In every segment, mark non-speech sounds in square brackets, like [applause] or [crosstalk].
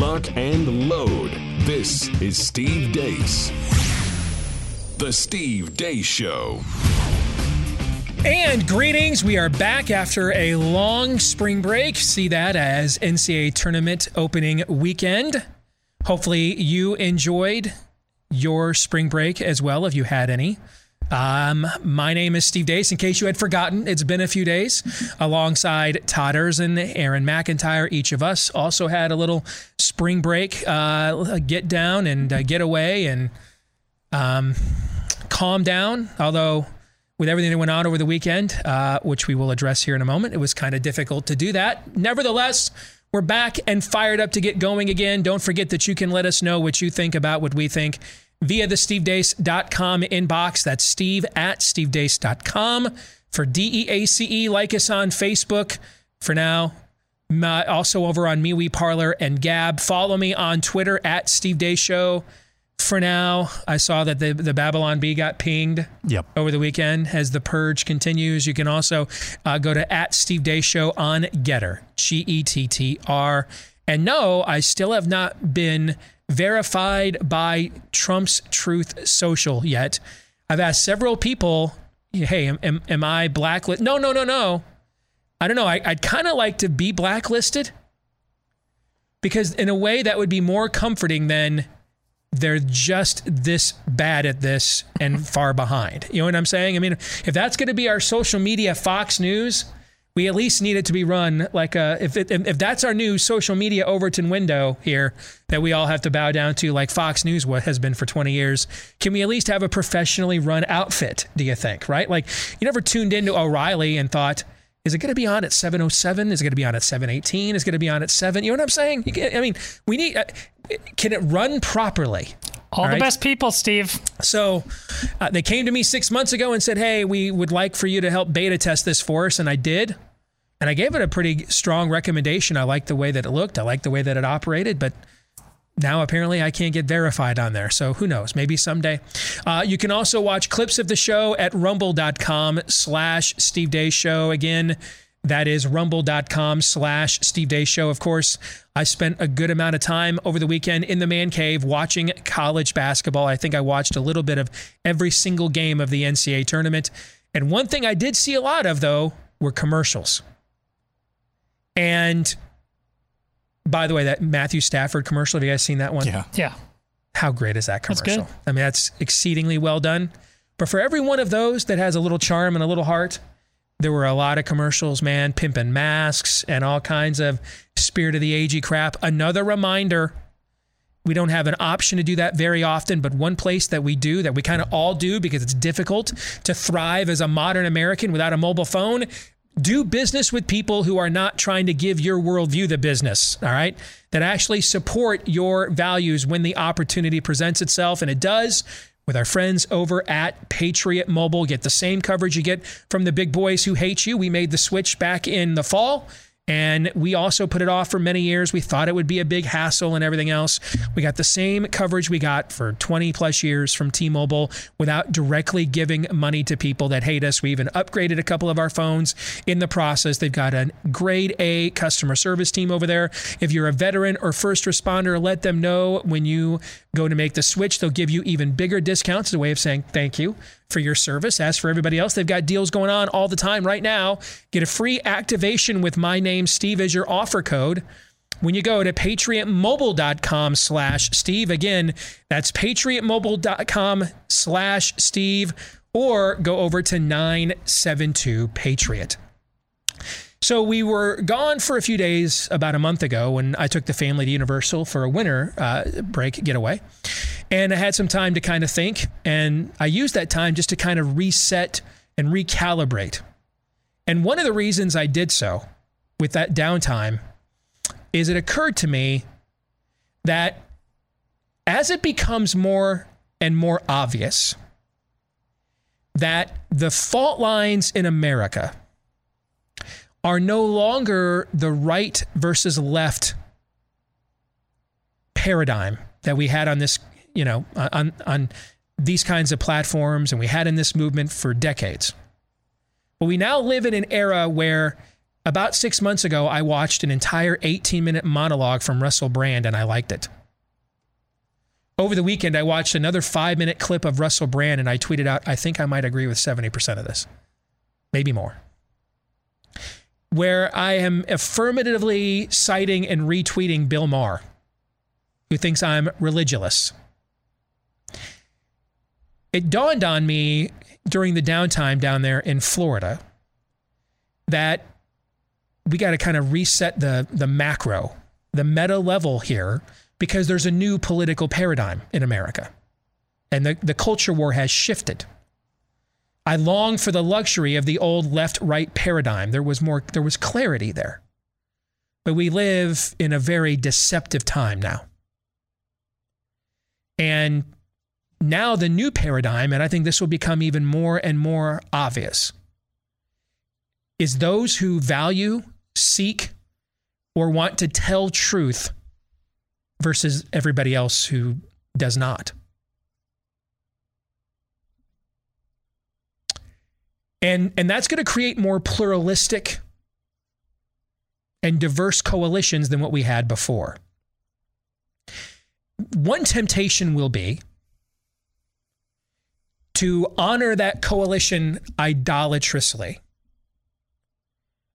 lock, and load. This is Steve Deace. The Steve Deace Show. And greetings. We are back after a long spring break. See that as NCAA tournament opening weekend. Hopefully, you enjoyed your spring break as well, if you had any. Um, my name is Steve Deace. In case you had forgotten, it's been a few days. Alongside Todders and Aaron McIntire, each of us also had a little spring break, uh, get down and uh, get away and um, calm down. Although with everything that went on over the weekend, uh, which we will address here in a moment. It was kind of difficult to do that. Nevertheless, we're back and fired up to get going again. Don't forget that you can let us know what you think about what we think via the stevedeace.com inbox. That's steve at stevedeace.com. For D-E-A-C-E, like us on Facebook. For now, also over on MeWe Parler and Gab. Follow me on Twitter at Steve Deace Show for now. I saw that the, the Babylon Bee got pinged yep. over the weekend as the purge continues. You can also uh, go to at Steve Deace Show on Gettr, G E T T R. And no, I still have not been verified by Trump's Truth Social yet. I've asked several people, hey, am, am, am I blacklisted? No, no, no, no. I don't know. I, I'd kind of like to be blacklisted because, in a way, that would be more comforting than they're just this bad at this and far behind. You know what I'm saying? I mean, if that's going to be our social media Fox News, we at least need it to be run like a if it, if that's our new social media Overton window here that we all have to bow down to like Fox News what has been for 20 years. Can we at least have a professionally run outfit? Do you think? Right? Like you never tuned into O'Reilly and thought. Is it going to be on at 707? Is it going to be on at 718? Is it going to be on at 7? You know what I'm saying? I mean, we need, uh, can it run properly? All, All the right? best people, Steve. So uh, they came to me six months ago and said, hey, we would like for you to help beta test this for us. And I did. And I gave it a pretty strong recommendation. I liked the way that it looked, I liked the way that it operated, but now apparently I can't get verified on there. So who knows? Maybe someday. Uh, you can also watch clips of the show at rumble.com slash Steve Deace Show. Again, that is rumble.com slash Steve Deace Show. Of course, I spent a good amount of time over the weekend in the man cave watching college basketball. I think I watched a little bit of every single game of the NCAA tournament. And one thing I did see a lot of, though, were commercials. And by the way, that Matthew Stafford commercial, have you guys seen that one? Yeah. Yeah. How great is that commercial? That's I mean, that's exceedingly well done. But for every one of those that has a little charm and a little heart, there were a lot of commercials, man, pimping masks and all kinds of spirit of the agey crap. Another reminder we don't have an option to do that very often, but one place that we do, that we kind of all do because it's difficult to thrive as a modern American without a mobile phone, do business with people who are not trying to give your worldview the business, all right? That actually support your values when the opportunity presents itself. And it does with our friends over at Patriot Mobile. Get the same coverage you get from the big boys who hate you. We made the switch back in the fall. And we also put it off for many years. We thought it would be a big hassle and everything else. We got the same coverage we got for 20 plus years from T Mobile without directly giving money to people that hate us. We even upgraded a couple of our phones in the process. They've got a grade A customer service team over there. If you're a veteran or first responder, let them know when you go to make the switch. They'll give you even bigger discounts as a way of saying thank you for your service. As for everybody else, they've got deals going on all the time right now. Get a free activation with my name, Steve, as your offer code when you go to patriotmobile.com slash Steve. Again, that's patriotmobile.com slash Steve or go over to 972 Patriot. So we were gone for a few days about a month ago when I took the family to Universal for a winter uh, break getaway. And I had some time to kind of think. And I used that time just to kind of reset and recalibrate. And one of the reasons I did so with that downtime is it occurred to me that as it becomes more and more obvious that the fault lines in America are no longer the right versus left paradigm that we had on this, you know, on on these kinds of platforms and we had in this movement for decades. But we now live in an era where about six months ago, I watched an entire 18 minute monologue from Russell Brand and I liked it. Over the weekend, I watched another five minute clip of Russell Brand and I tweeted out, I think I might agree with 70% of this, maybe more. Where I am affirmatively citing and retweeting Bill Maher, who thinks I'm religious. It dawned on me during the downtime down there in Florida that we got to kind of reset the the macro, the meta level here because there's a new political paradigm in America. And the, the culture war has shifted. I long for the luxury of the old left-right paradigm. There was more there was clarity there. But we live in a very deceptive time now. And now the new paradigm, and I think this will become even more and more obvious, is those who value, seek, or want to tell truth versus everybody else who does not. And, and that's going to create more pluralistic and diverse coalitions than what we had before. One temptation will be to honor that coalition idolatrously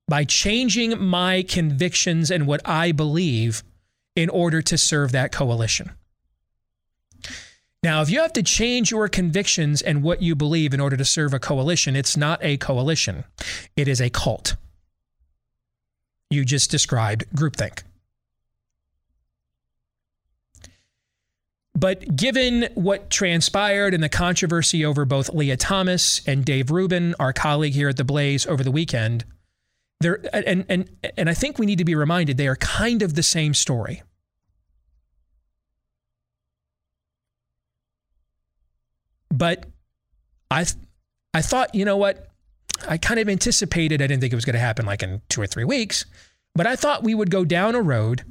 by changing my convictions and what I believe in order to serve that coalition. Now, if you have to change your convictions and what you believe in order to serve a coalition, it's not a coalition, it is a cult. You just described groupthink. But given what transpired and the controversy over both Lia Thomas and Dave Rubin, our colleague here at the Blaze over the weekend, there and and and I think we need to be reminded they are kind of the same story. But I I thought, you know what? I kind of anticipated, I didn't think it was going to happen like in 2 or 3 weeks, but I thought we would go down a road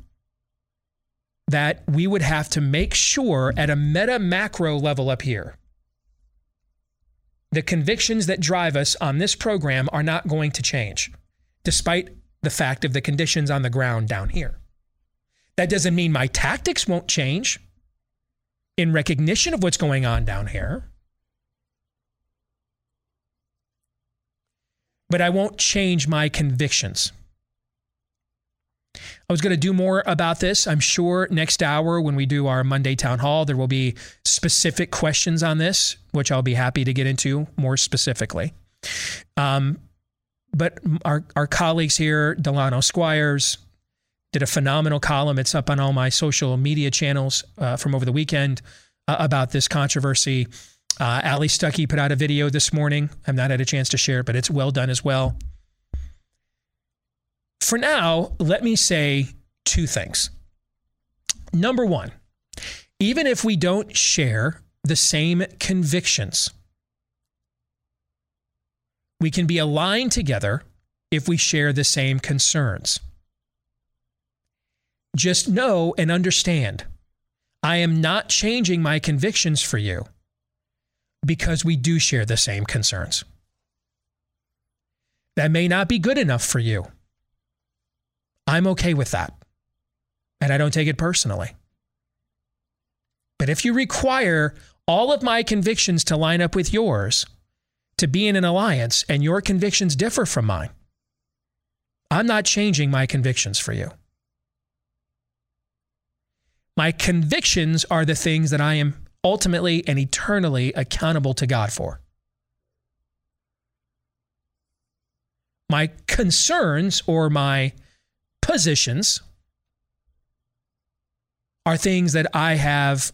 that we would have to make sure at a meta macro level up here the convictions that drive us on this program are not going to change, despite the fact of the conditions on the ground down here. That doesn't mean my tactics won't change in recognition of what's going on down here. But I won't change my convictions. I was going to do more about this. I'm sure next hour when we do our Monday town hall, there will be specific questions on this, which I'll be happy to get into more specifically. Um, but our, our colleagues here, Delano Squires, did a phenomenal column. It's up on all my social media channels uh, from over the weekend uh, about this controversy. Uh, Allie Stuckey put out a video this morning. I've not had a chance to share it, but it's well done as well for now, let me say two things. Number one, even if we don't share the same convictions, we can be aligned together if we share the same concerns. Just know and understand I am not changing my convictions for you because we do share the same concerns. That may not be good enough for you. I'm okay with that. And I don't take it personally. But if you require all of my convictions to line up with yours, to be in an alliance, and your convictions differ from mine, I'm not changing my convictions for you. My convictions are the things that I am ultimately and eternally accountable to God for. My concerns or my positions are things that I have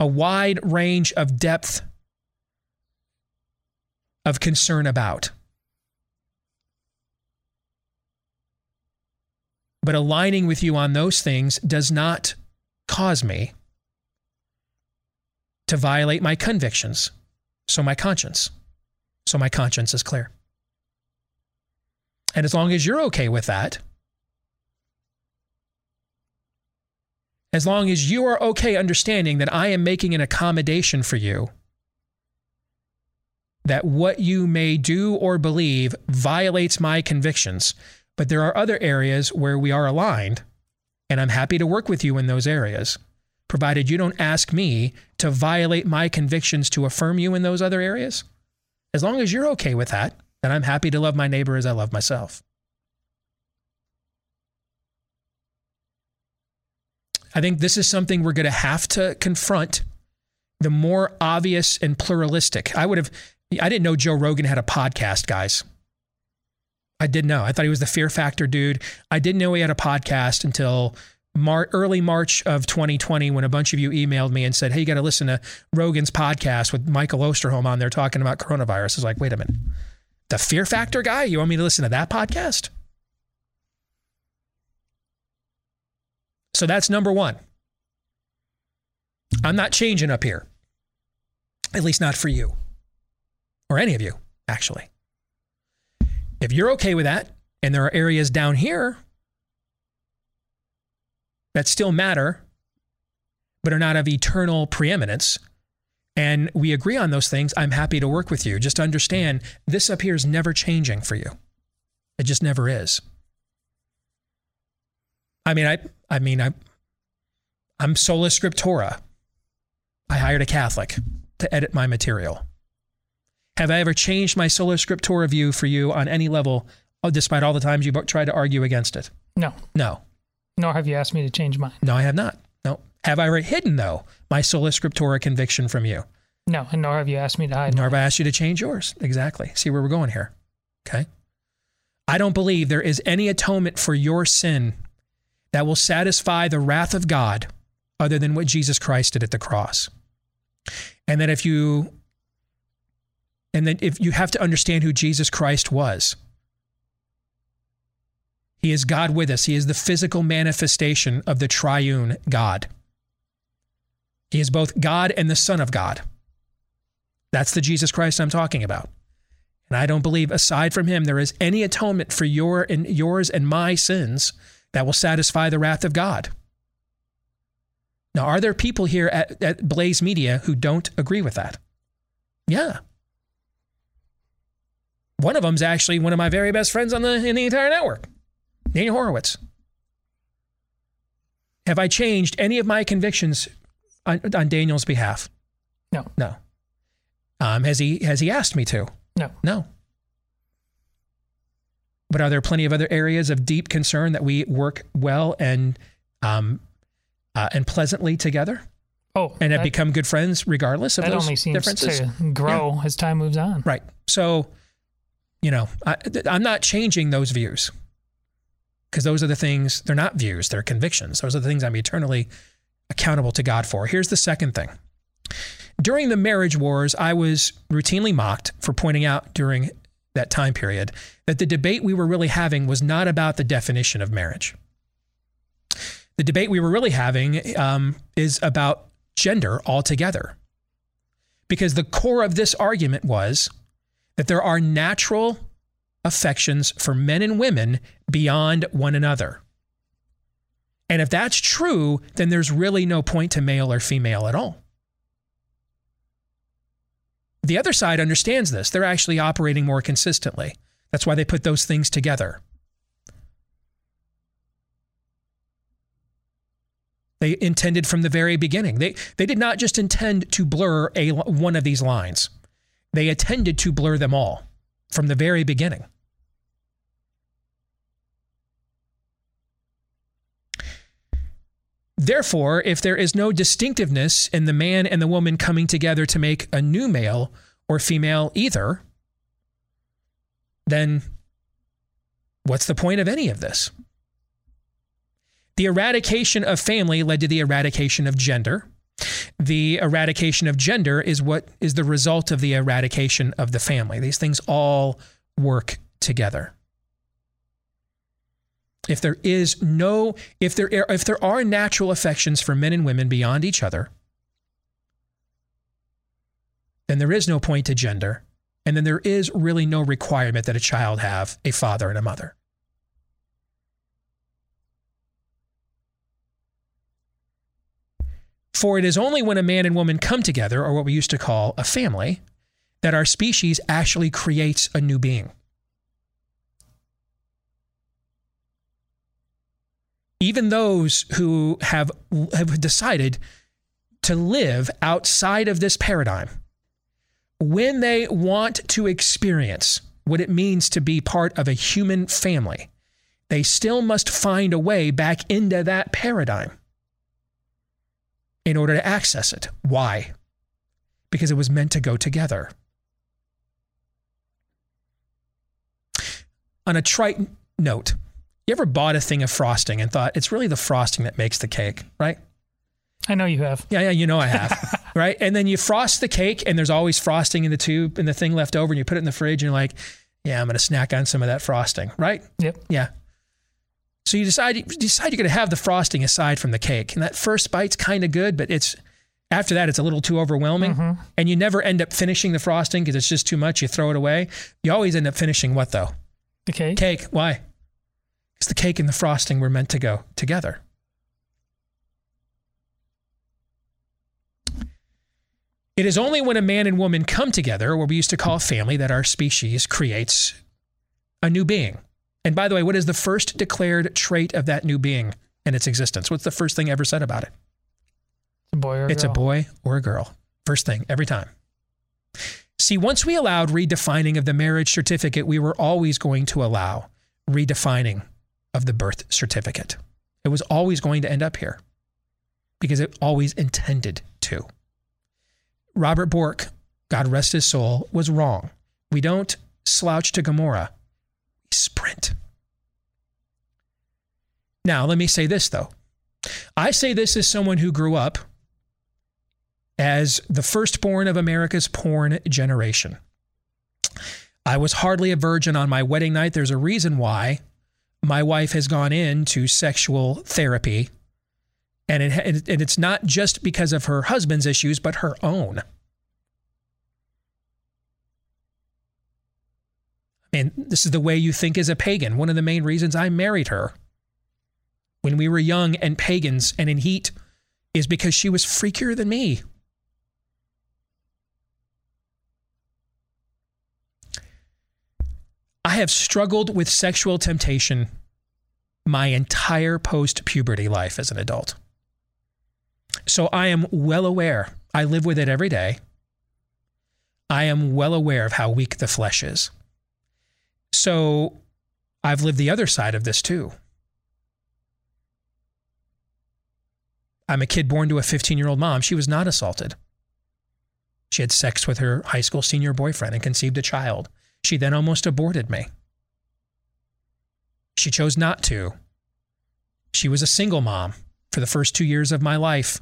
a wide range of depth of concern about. But aligning with you on those things does not cause me to violate my convictions, so my conscience. So my conscience is clear. And as long as you're okay with that, as long as you are okay understanding that I am making an accommodation for you, that what you may do or believe violates my convictions, But there are other areas where we are aligned, and I'm happy to work with you in those areas, provided you don't ask me to violate my convictions to affirm you in those other areas. As long as you're okay with that, then I'm happy to love my neighbor as I love myself. I think this is something we're going to have to confront. The more obvious and pluralistic. I would have, I didn't know Joe Rogan had a podcast, guys. I didn't know. I thought he was the Fear Factor dude. I didn't know he had a podcast until Mar- early March of 2020 when a bunch of you emailed me and said, Hey, you got to listen to Rogan's podcast with Michael Osterholm on there talking about coronavirus. I was like, wait a minute. The Fear Factor guy? You want me to listen to that podcast? So that's number one. I'm not changing up here, at least not for you or any of you, actually. If you're okay with that, and there are areas down here that still matter, but are not of eternal preeminence, and we agree on those things, I'm happy to work with you. Just understand this up here is never changing for you. It just never is. I mean, I I mean, I I'm sola scriptura. I hired a Catholic to edit my material. Have I ever changed my sola scriptura view for you on any level, uh, despite all the times you tried to argue against it? No. No. Nor have you asked me to change mine. No, I have not. No. Have I hidden, though, my sola scriptura conviction from you? No, and nor have you asked me to hide. Nor have I asked you to change yours. Exactly. See where we're going here. Okay. I don't believe there is any atonement for your sin that will satisfy the wrath of God other than what Jesus Christ did at the cross. And that if you and then if you have to understand who Jesus Christ was. He is God with us. He is the physical manifestation of the triune God. He is both God and the Son of God. That's the Jesus Christ I'm talking about. And I don't believe aside from him there is any atonement for your and yours and my sins that will satisfy the wrath of God. Now, are there people here at, at Blaze Media who don't agree with that? Yeah. One of them's actually one of my very best friends on the in the entire network, Daniel Horowitz. Have I changed any of my convictions on, on Daniel's behalf? No. No. Um, has he has he asked me to? No. No. But are there plenty of other areas of deep concern that we work well and um, uh, and pleasantly together? Oh, and have become good friends regardless of that those only seems differences? to grow yeah. as time moves on. Right. So, you know, I, I'm not changing those views because those are the things. They're not views; they're convictions. Those are the things I'm eternally accountable to God for. Here's the second thing. During the marriage wars, I was routinely mocked for pointing out during that time period that the debate we were really having was not about the definition of marriage. The debate we were really having um, is about gender altogether. Because the core of this argument was that there are natural affections for men and women beyond one another. And if that's true, then there's really no point to male or female at all. The other side understands this. They're actually operating more consistently. That's why they put those things together. They intended from the very beginning. They, they did not just intend to blur a, one of these lines, they intended to blur them all from the very beginning. Therefore, if there is no distinctiveness in the man and the woman coming together to make a new male or female either, then what's the point of any of this? The eradication of family led to the eradication of gender. The eradication of gender is what is the result of the eradication of the family. These things all work together if there is no if there if there are natural affections for men and women beyond each other then there is no point to gender and then there is really no requirement that a child have a father and a mother for it is only when a man and woman come together or what we used to call a family that our species actually creates a new being. Even those who have, have decided to live outside of this paradigm, when they want to experience what it means to be part of a human family, they still must find a way back into that paradigm in order to access it. Why? Because it was meant to go together. On a trite note, you ever bought a thing of frosting and thought it's really the frosting that makes the cake, right? I know you have. Yeah, yeah, you know I have. [laughs] right? And then you frost the cake and there's always frosting in the tube and the thing left over and you put it in the fridge and you're like, yeah, I'm going to snack on some of that frosting, right? Yep. Yeah. So you decide you decide you're going to have the frosting aside from the cake. And that first bite's kind of good, but it's after that it's a little too overwhelming Mhm. and you never end up finishing the frosting because it's just too much, you throw it away. You always end up finishing what though? The cake. Cake. Why? Because the cake and the frosting were meant to go together. It is only when a man and woman come together, what we used to call family, that our species creates a new being. And by the way, what is the first declared trait of that new being in its existence? What's the first thing ever said about it? It's a boy or a It's a girl. boy or a girl. First thing, every time. See, once we allowed redefining of the marriage certificate, we were always going to allow redefining of the birth certificate. It was always going to end up here because it always intended to. Robert Bork, God rest his soul, was wrong. We don't slouch to Gomorrah, sprint. Now, let me say this though. I say this as someone who grew up as the firstborn of America's porn generation. I was hardly a virgin on my wedding night. There's a reason why my wife has gone into sexual therapy. And, it, and it's not just because of her husband's issues, but her own. And this is the way you think as a pagan. One of the main reasons I married her when we were young and pagans and in heat is because she was freakier than me. I have struggled with sexual temptation my entire post puberty life as an adult. So I am well aware. I live with it every day. I am well aware of how weak the flesh is. So I've lived the other side of this too. I'm a kid born to a 15 year old mom. She was not assaulted. She had sex with her high school senior boyfriend and conceived a child. She then almost aborted me. She chose not to. She was a single mom for the first two years of my life,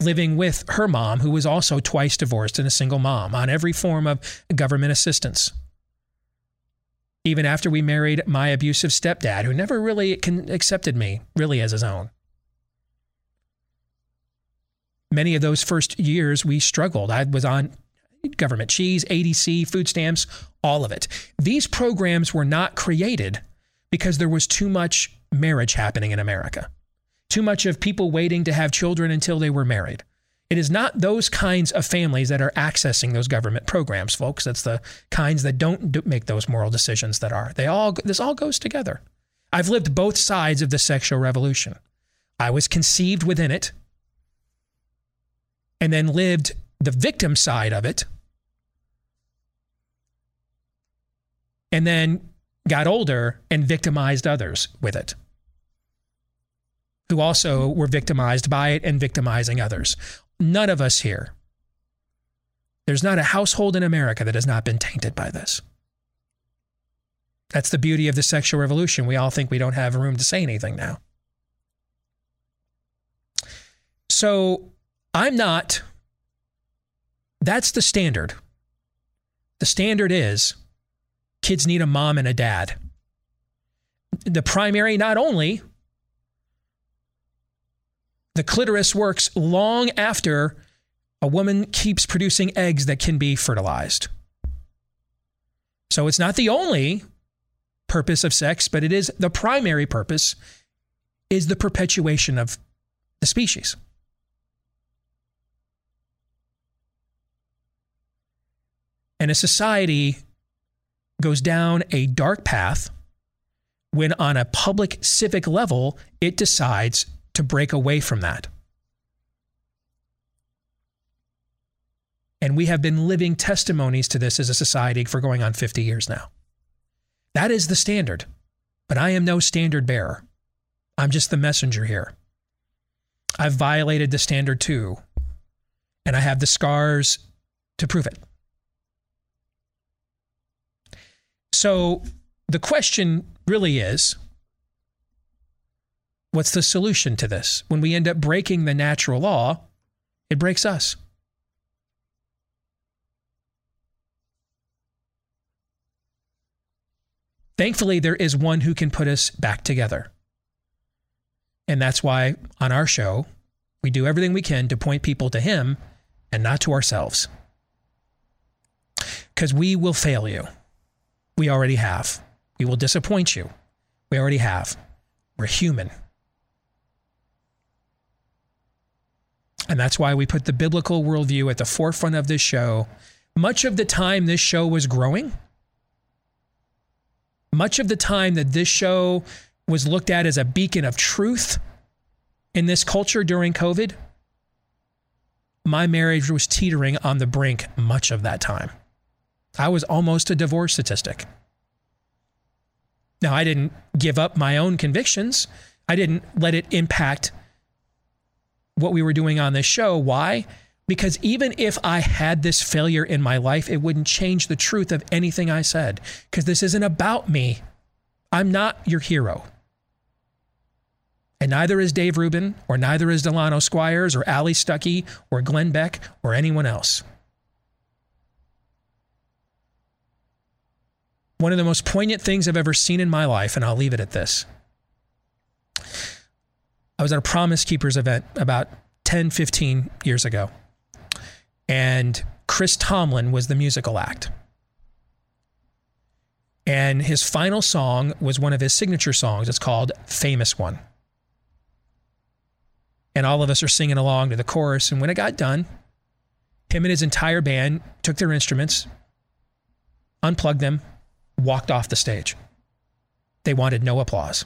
living with her mom, who was also twice divorced and a single mom, on every form of government assistance. Even after we married my abusive stepdad, who never really accepted me really as his own. Many of those first years we struggled. I was on government cheese, ADC, food stamps, all of it. These programs were not created because there was too much marriage happening in America, too much of people waiting to have children until they were married. It is not those kinds of families that are accessing those government programs, folks. It's the kinds that don't do- make those moral decisions that are. They all this all goes together. I've lived both sides of the sexual revolution. I was conceived within it and then lived the victim side of it and then got older and victimized others with it who also were victimized by it and victimizing others. None of us here. There's not a household in America that has not been tainted by this. That's the beauty of the sexual revolution. We all think we don't have room to say anything now. So I'm not, that's the standard. The standard is kids need a mom and a dad. The primary, not only the clitoris works long after a woman keeps producing eggs that can be fertilized. So it's not the only purpose of sex, but it is the primary purpose is the perpetuation of the species. And a society goes down a dark path when on a public civic level, it decides to break away from that. And we have been living testimonies to this as a society for going on 50 years now. That is the standard. But I am no standard bearer. I'm just the messenger here. I've violated the standard too. And I have the scars to prove it. So the question really is what's the solution to this? When we end up breaking the natural law, it breaks us. Thankfully, there is one who can put us back together. And that's why on our show, we do everything we can to point people to him and not to ourselves. Because we will fail you. We already have. We will disappoint you. We already have. We're human. And that's why we put the biblical worldview at the forefront of this show. Much of the time this show was growing, much of the time that this show was looked at as a beacon of truth in this culture during COVID, my marriage was teetering on the brink much of that time. I was almost a divorce statistic. Now, I didn't give up my own convictions. I didn't let it impact what we were doing on this show. Why? Because even if I had this failure in my life, it wouldn't change the truth of anything I said. Because this isn't about me. I'm not your hero. And neither is Dave Rubin, or neither is Delano Squires, or Allie Stuckey, or Glenn Beck, or anyone else. One of the most poignant things I've ever seen in my life, and I'll leave it at this. I was at a Promise Keepers event about 10, 15 years ago and Chris Tomlin was the musical act. And his final song was one of his signature songs. It's called Famous One. And all of us are singing along to the chorus. And when it got done, him and his entire band took their instruments, unplugged them, walked off the stage. They wanted no applause,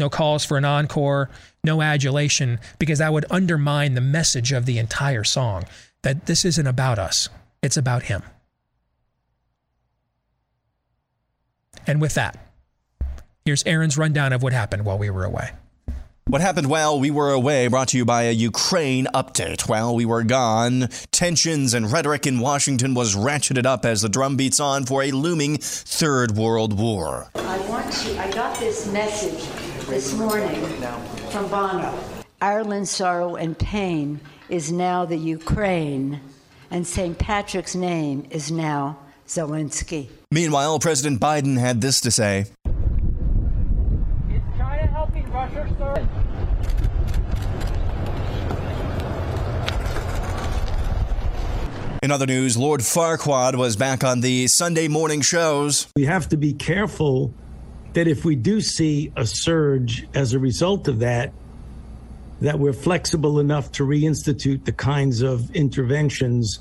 no calls for an encore, no adulation, because that would undermine the message of the entire song that this isn't about us, it's about Him. And with that, here's Aaron's rundown of what happened while we were away. What happened while we were away brought to you by a Ukraine update. While we were gone, tensions and rhetoric in Washington was ratcheted up as the drum beats on for a looming third world war. I want to, I got this message this morning from Bono. Ireland's sorrow and pain is now the Ukraine, and St. Patrick's name is now Zelensky. Meanwhile, President Biden had this to say. Is China helping Russia, sir? In other news, Lord Farquaad was back on the Sunday morning shows. We have to be careful that if we do see a surge as a result of that, that we're flexible enough to reinstitute the kinds of interventions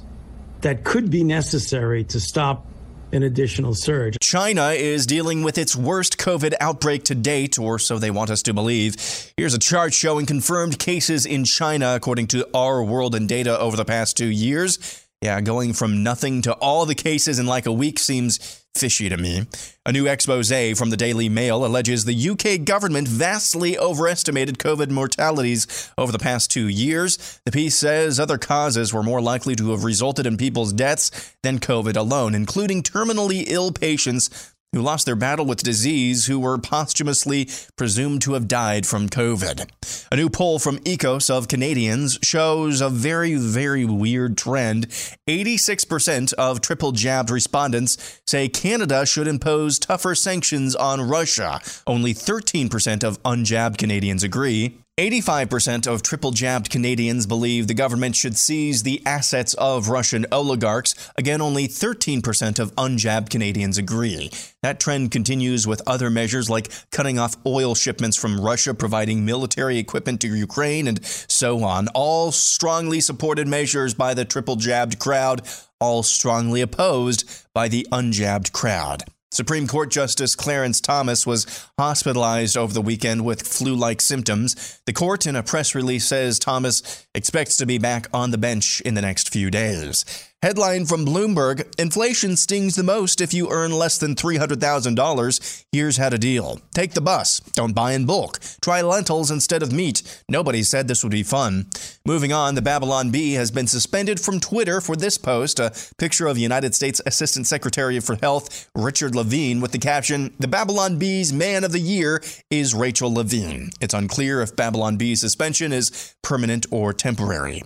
that could be necessary to stop an additional surge. China is dealing with its worst COVID outbreak to date, or so they want us to believe. Here's a chart showing confirmed cases in China, according to Our World in Data over the past two years. Yeah, going from nothing to all the cases in like a week seems fishy to me. A new expose from the Daily Mail alleges the UK government vastly overestimated COVID mortalities over the past two years. The piece says other causes were more likely to have resulted in people's deaths than COVID alone, including terminally ill patients who lost their battle with disease who were posthumously presumed to have died from COVID. A new poll from EKOS of Canadians shows a very, very weird trend. 86% of triple jabbed respondents say Canada should impose tougher sanctions on Russia. Only 13% of unjabbed Canadians agree. 85% of triple jabbed Canadians believe the government should seize the assets of Russian oligarchs. Again, only 13% of unjabbed Canadians agree. That trend continues with other measures like cutting off oil shipments from Russia, providing military equipment to Ukraine, and so on. All strongly supported measures by the triple jabbed crowd, all strongly opposed by the unjabbed crowd. Supreme Court Justice Clarence Thomas was hospitalized over the weekend with flu like symptoms. The court, in a press release, says Thomas expects to be back on the bench in the next few days. Headline from Bloomberg Inflation stings the most if you earn less than $300,000. Here's how to deal take the bus, don't buy in bulk, try lentils instead of meat. Nobody said this would be fun. Moving on, the Babylon Bee has been suspended from Twitter for this post a picture of United States Assistant Secretary for Health Richard Levine with the caption The Babylon Bee's Man of the Year is Rachel Levine. It's unclear if Babylon Bee's suspension is permanent or temporary.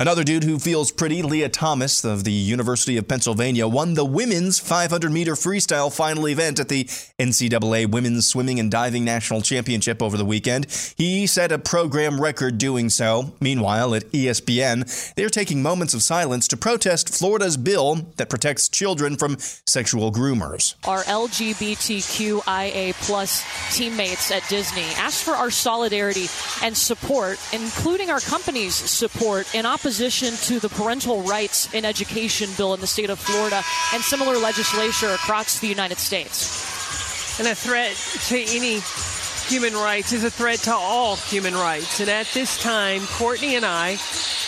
Another dude who feels pretty, Lia Thomas of the University of Pennsylvania, won the women's 500 meter freestyle final event at the NCAA Women's Swimming and Diving National Championship over the weekend. He set a program record doing so. Meanwhile, at ESPN, they're taking moments of silence to protest Florida's bill that protects children from sexual groomers. Our LGBTQIA plus teammates at Disney asked for our solidarity and support, including our company's support in opposition opposition to the parental rights in education bill in the state of Florida and similar legislation across the United States. And a threat to any human rights is a threat to all human rights. And at this time, Courtney and I,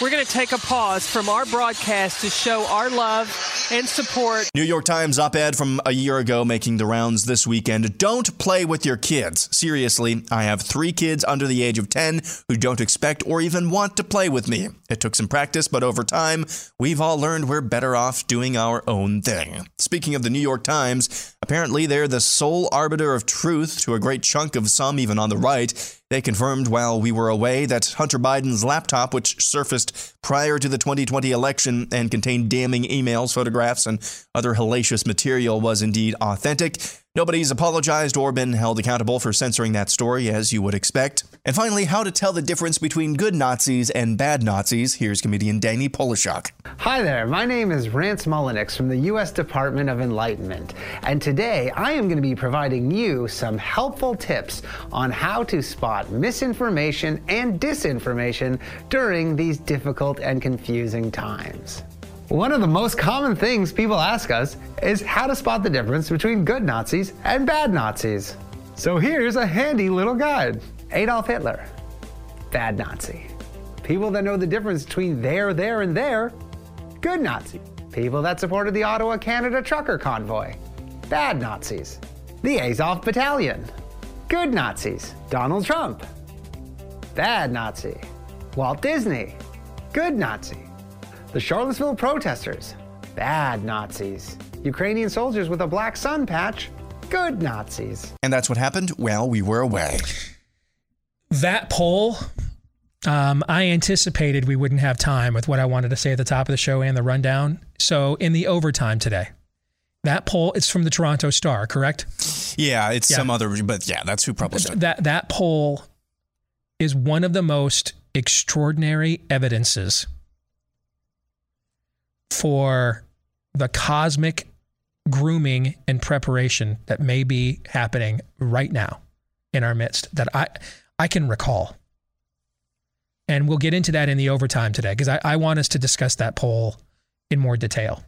we're going to take a pause from our broadcast to show our love and support. New York Times op ed from a year ago making the rounds this weekend. Don't play with your kids. Seriously, I have three kids under the age of 10 who don't expect or even want to play with me. It took some practice, but over time, we've all learned we're better off doing our own thing. Speaking of the New York Times, apparently they're the sole arbiter of truth to a great chunk of some, even on the right. They confirmed while we were away that Hunter Biden's laptop, which surfaced prior to the 2020 election and contained damning emails, photographs, and other hellacious material, was indeed authentic. Nobody's apologized or been held accountable for censoring that story, as you would expect. And finally, how to tell the difference between good Nazis and bad Nazis. Here's comedian Danny Polishchuk. Hi there, my name is Rance Mullenix from the U.S. Department of Enlightenment, and today I am going to be providing you some helpful tips on how to spot misinformation and disinformation during these difficult and confusing times. One of the most common things people ask us is how to spot the difference between good Nazis and bad Nazis. So here's a handy little guide. Adolf Hitler, bad Nazi. People that know the difference between there, there, and there, good Nazi. People that supported the Ottawa, Canada trucker convoy, bad Nazis. The Azov Battalion, good Nazis. Donald Trump, bad Nazi. Walt Disney, good Nazi. The Charlottesville protesters, bad Nazis. Ukrainian soldiers with a black sun patch, good Nazis. And that's what happened while we were away. That poll, um, I anticipated we wouldn't have time with what I wanted to say at the top of the show and the rundown. So in the overtime today, that poll it's from the Toronto Star, correct? Yeah, it's yeah. some other, but yeah, that's who published it. That that poll is one of the most extraordinary evidences for the cosmic grooming and preparation that may be happening right now in our midst that I I can recall. And we'll get into that in the overtime today because I, I want us to discuss that poll in more detail.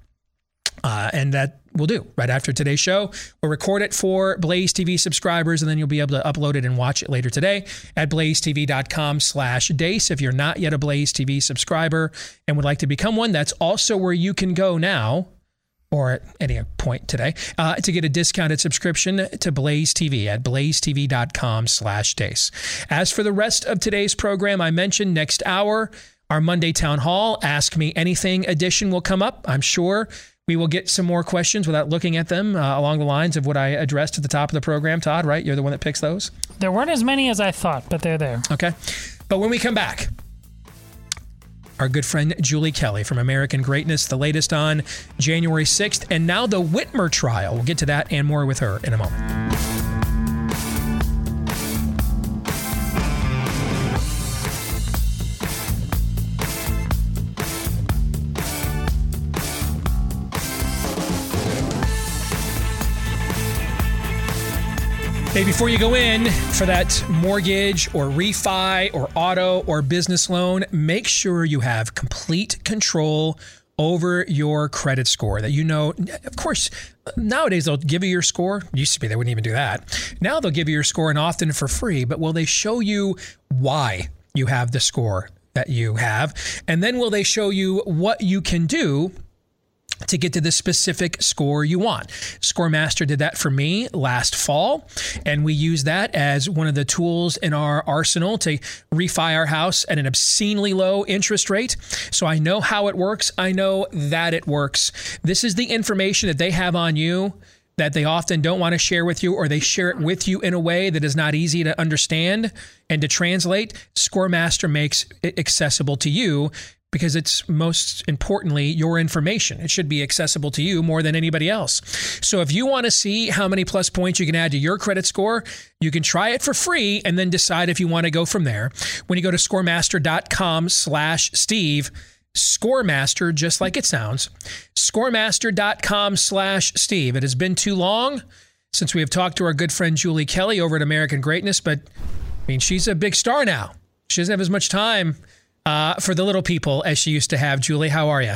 Uh, and that we'll do right after today's show. We'll record it for Blaze TV subscribers, and then you'll be able to upload it and watch it later today at blazetv.com slash deace. If you're not yet a Blaze TV subscriber and would like to become one, that's also where you can go now or at any point today uh, to get a discounted subscription to Blaze TV at blazetv.com slash deace. As for the rest of today's program, I mentioned next hour, our Monday Town Hall Ask Me Anything edition will come up, I'm sure. We will get some more questions without looking at them uh, along the lines of what I addressed at the top of the program. Todd, right? You're the one that picks those? There weren't as many as I thought, but they're there. Okay. But when we come back, our good friend Julie Kelly from American Greatness, the latest on January 6th, and now the Whitmer trial. We'll get to that and more with her in a moment. Before you go in for that mortgage or refi or auto or business loan, make sure you have complete control over your credit score. That you know of course nowadays they'll give you your score. Used to be they wouldn't even do that. Now they'll give you your score and often for free but will they show you why you have the score that you have? And then will they show you what you can do to get to the specific score you want. Scoremaster did that for me last fall, and we use that as one of the tools in our arsenal to refi our house at an obscenely low interest rate. So I know how it works, I know that it works. This is the information that they have on you that they often don't want to share with you or they share it with you in a way that is not easy to understand and to translate. Scoremaster makes it accessible to you because it's most importantly your information. It should be accessible to you more than anybody else. So if you want to see how many plus points you can add to your credit score, you can try it for free and then decide if you want to go from there. When you go to scoremaster.com slash Steve, Scoremaster, just like it sounds, scoremaster.com slash Steve. It has been too long since we have talked to our good friend Julie Kelly over at American Greatness, but I mean, she's a big star now. She doesn't have as much time uh, for the little people as she used to have. Julie, how are you?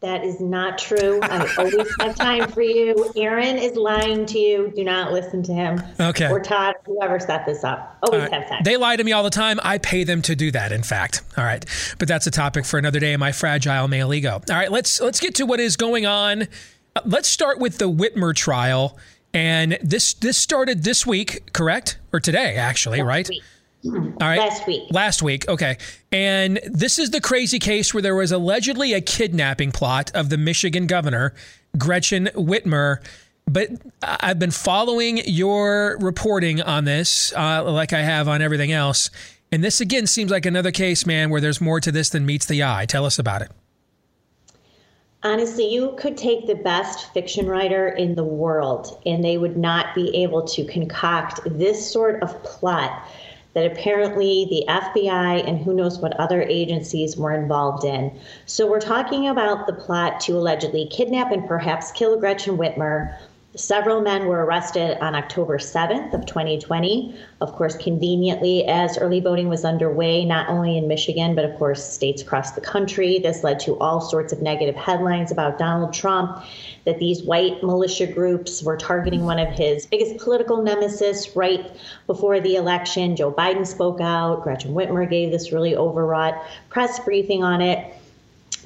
That is not true. I always have time for you. Aaron is lying to you. Do not listen to him. Okay. Or Todd, whoever set this up. Always right. have time. They lie to me all the time. I pay them to do that, in fact. All right. But that's a topic for another day in my fragile male ego. All right, let's let's get to what is going on. Uh, let's start with the Whitmer trial. And this this started this week, correct? Or today, actually, Last right? Week. All right. Last week. Last week. Okay. And this is the crazy case where there was allegedly a kidnapping plot of the Michigan governor, Gretchen Whitmer. But I've been following your reporting on this, uh, like I have on everything else. And this again seems like another case, man, where there's more to this than meets the eye. Tell us about it. Honestly, you could take the best fiction writer in the world, and they would not be able to concoct this sort of plot that apparently the FBI and who knows what other agencies were involved in. So we're talking about the plot to allegedly kidnap and perhaps kill Gretchen Whitmer. Several men were arrested on October 7th of 2020. Of course, conveniently, as early voting was underway, not only in Michigan, but of course, states across the country. This led to all sorts of negative headlines about Donald Trump that these white militia groups were targeting one of his biggest political nemesis right before the election. Joe Biden spoke out. Gretchen Whitmer gave this really overwrought press briefing on it.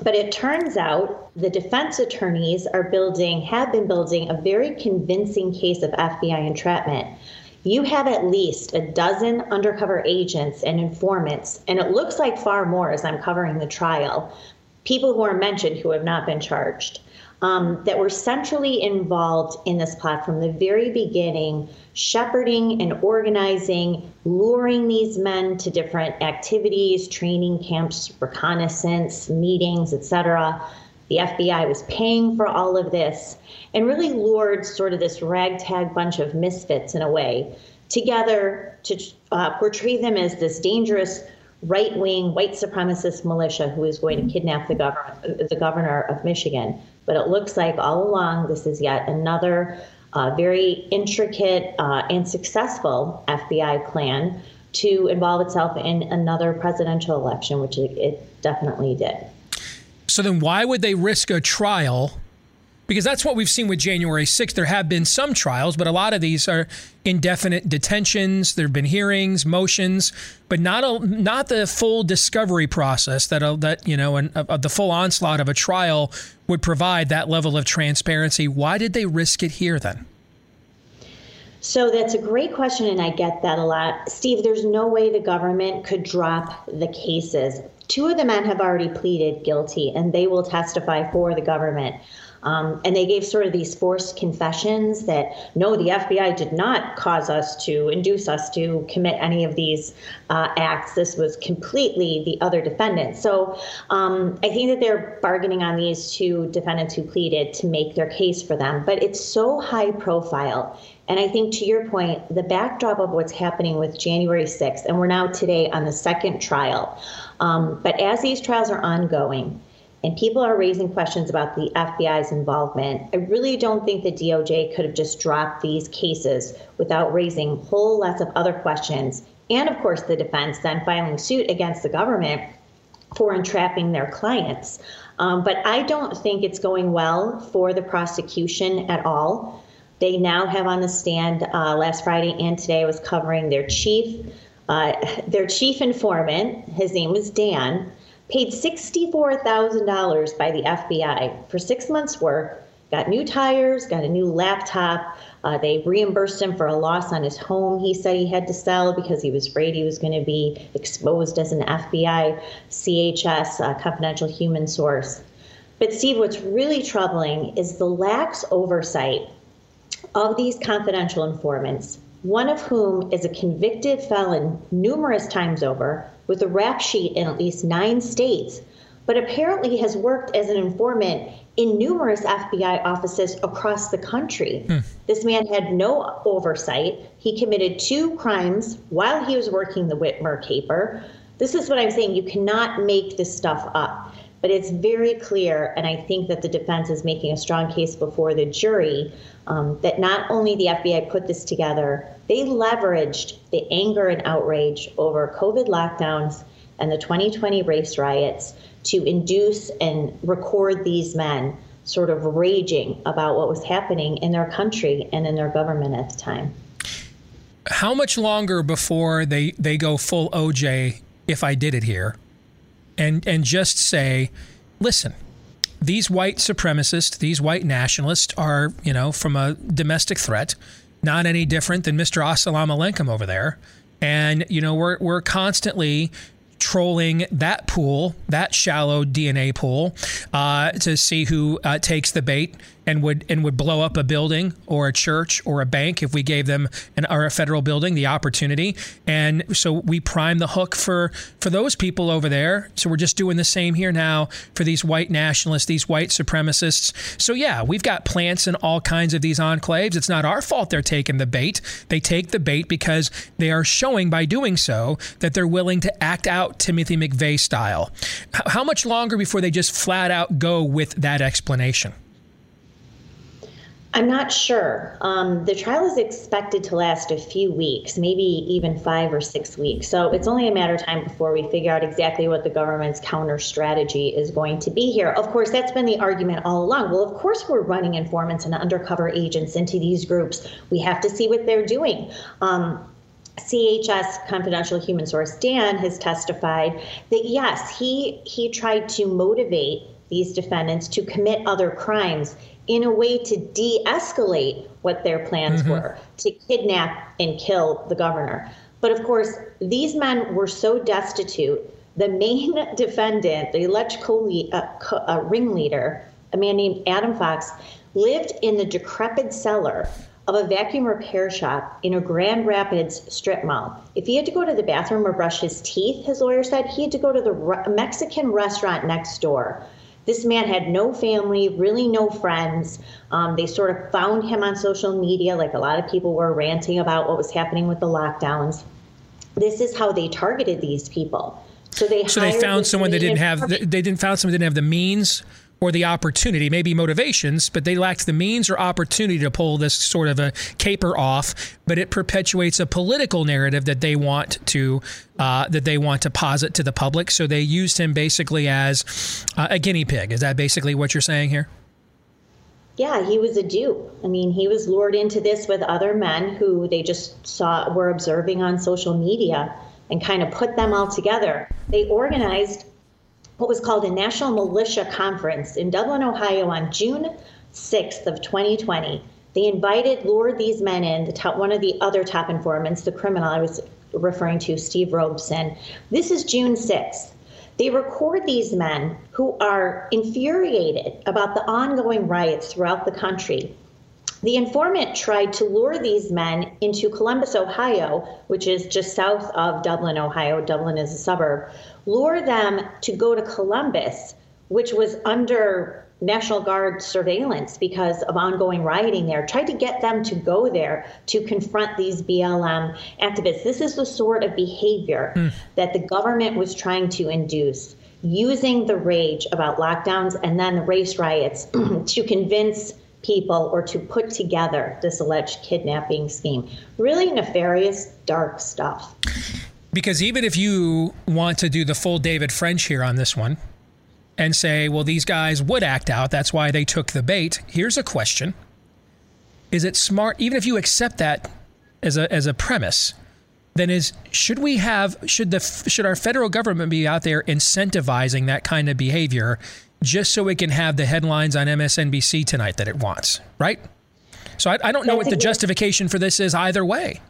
But it turns out the defense attorneys are building, have been building a very convincing case of FBI entrapment. You have at least a dozen undercover agents and informants, and it looks like far more as I'm covering the trial, people who are mentioned who have not been charged um, that were centrally involved in this plot from the very beginning, shepherding and organizing, luring these men to different activities, training camps, reconnaissance, meetings, etc. The FBI was paying for all of this and really lured sort of this ragtag bunch of misfits in a way together to uh, portray them as this dangerous right wing white supremacist militia who is going to kidnap the, governor, the governor of Michigan. But it looks like all along this is yet another uh, very intricate uh, and successful FBI plan to involve itself in another presidential election, which it, it definitely did. So then, why would they risk a trial because that's what we've seen with January 6th. There have been some trials, but a lot of these are indefinite detentions. There have been hearings, motions, but not a, not the full discovery process that a, that you know, and the full onslaught of a trial would provide that level of transparency. Why did they risk it here then? So that's a great question, and I get that a lot. Steve, there's no way the government could drop the cases. Two of the men have already pleaded guilty, and they will testify for the government. Um, and they gave sort of these forced confessions that no, the FBI did not cause us to induce us to commit any of these uh, acts. This was completely the other defendants. So um, I think that they're bargaining on these two defendants who pleaded to make their case for them. But it's so high profile. And I think to your point, the backdrop of what's happening with January 6th, and we're now today on the second trial. Um, but as these trials are ongoing, and people are raising questions about the FBI's involvement. I really don't think the DOJ could have just dropped these cases without raising whole lots of other questions. And of course, the defense then filing suit against the government for entrapping their clients. Um, but I don't think it's going well for the prosecution at all. They now have on the stand uh, last Friday and today was covering their chief, uh, their chief informant. His name was Dan. Paid $64,000 by the FBI for six months' work. Got new tires, got a new laptop. Uh, they reimbursed him for a loss on his home he said he had to sell because he was afraid he was going to be exposed as an FBI CHS uh, confidential human source. But, Steve, what's really troubling is the lax oversight of these confidential informants, one of whom is a convicted felon numerous times over with a rap sheet in at least nine states, but apparently has worked as an informant in numerous FBI offices across the country. Hmm. This man had no oversight. He committed two crimes while he was working the Whitmer caper. This is what I'm saying. You cannot make this stuff up. But it's very clear, and I think that the defense is making a strong case before the jury um, that not only the FBI put this together, they leveraged the anger and outrage over COVID lockdowns and the 2020 race riots to induce and record these men sort of raging about what was happening in their country and in their government at the time. How much longer before they, they go full OJ if I did it here and, and just say, listen, these white supremacists, these white nationalists are, you know, from a domestic threat, not any different than Mr. Assalamu alaikum over there. And, you know, we're, we're constantly trolling that pool, that shallow DNA pool, uh, to see who uh, takes the bait and would and would blow up a building or a church or a bank if we gave them an or a federal building the opportunity. And so we prime the hook for for those people over there. So we're just doing the same here now for these white nationalists, these white supremacists. So yeah, we've got plants in all kinds of these enclaves. It's not our fault they're taking the bait. They take the bait because they are showing by doing so that they're willing to act out Timothy McVeigh style. How much longer before they just flat out go with that explanation? I'm not sure. Um, the trial is expected to last a few weeks, maybe even five or six weeks. So it's only a matter of time before we figure out exactly what the government's counter strategy is going to be here. Of course, that's been the argument all along. Well, of course, we're running informants and undercover agents into these groups. We have to see what they're doing. Um, CHS confidential human source Dan has testified that yes, he he tried to motivate these defendants to commit other crimes in a way to de escalate what their plans mm-hmm. were to kidnap and kill the governor. But of course, these men were so destitute. The main [laughs] defendant, the alleged co- uh, co- uh, ringleader, a man named Adam Fox, lived in the decrepit cellar of a vacuum repair shop in a Grand Rapids strip mall. If he had to go to the bathroom or brush his teeth, his lawyer said, he had to go to the re- Mexican restaurant next door. This man had no family, really no friends. Um, they sort of found him on social media, like a lot of people were ranting about what was happening with the lockdowns. This is how they targeted these people. So they so they found someone that didn't have they didn't found someone that didn't have the means or the opportunity, maybe motivations, but they lacked the means or opportunity to pull this sort of a caper off. But it perpetuates a political narrative that they want to uh, that they want to posit to the public. So they used him basically as uh, a guinea pig. Is that basically what you're saying here? Yeah, he was a dupe. I mean, he was lured into this with other men who they just saw were observing on social media and kind of put them all together. They organized what was called a National Militia Conference in Dublin, Ohio on June 6th of 2020. They invited, lured these men in, the top, one of the other top informants, the criminal I was referring to, Steve Robeson. This is June 6th. They record these men who are infuriated about the ongoing riots throughout the country. The informant tried to lure these men into Columbus, Ohio, which is just south of Dublin, Ohio. Dublin is a suburb, lure them to go to Columbus, which was under National Guard surveillance because of ongoing rioting there, tried to get them to go there to confront these BLM activists. This is the sort of behavior mm. that the government was trying to induce, using the rage about lockdowns and then the race riots [clears throat] to convince people or to put together this alleged kidnapping scheme. Really nefarious, dark stuff. Because even if you want to do the full David French here on this one and say, well, these guys would act out, that's why they took the bait, here's a question. Is it smart, even if you accept that as a, as a premise, then is should we have should the should our federal government be out there incentivizing that kind of behavior just so it can have the headlines on MSNBC tonight that it wants, right? So I, I don't know what the justification for this is either way.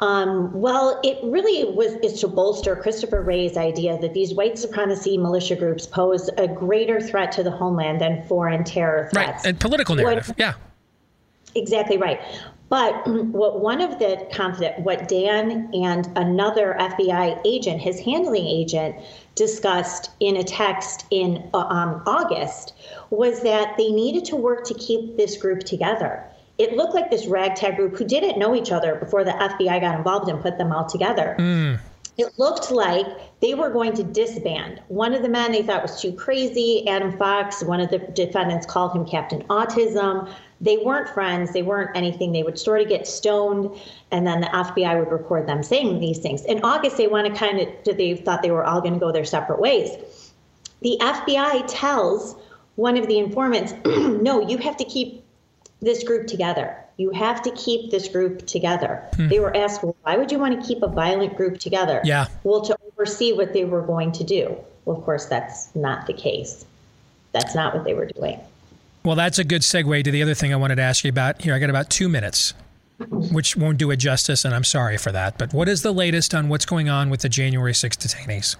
Um, well, it really was is to bolster Christopher Wray's idea that these white supremacy militia groups pose a greater threat to the homeland than foreign terror threats. Right, and political narrative. What, yeah. Exactly right. But what one of the confident, what Dan and another FBI agent, his handling agent, discussed in a text in uh, um, August was that they needed to work to keep this group together. It looked like this ragtag group who didn't know each other before the FBI got involved and put them all together. Mm. It looked like they were going to disband. One of the men they thought was too crazy, Adam Fox, one of the defendants called him Captain Autism they weren't friends. They weren't anything. They would sort of get stoned, and then the FBI would record them saying these things. In August, they want to kind of, they thought they were all going to go their separate ways. The FBI tells one of the informants, [clears throat] no, you have to keep this group together. You have to keep this group together. Hmm. They were asked, well, why would you want to keep a violent group together? Yeah. Well, to oversee what they were going to do. Well, of course, that's not the case. That's not what they were doing. Well, that's a good segue to the other thing I wanted to ask you about. Here, I got about two minutes, which won't do it justice, and I'm sorry for that. But what is the latest on what's going on with the January 6th detainees?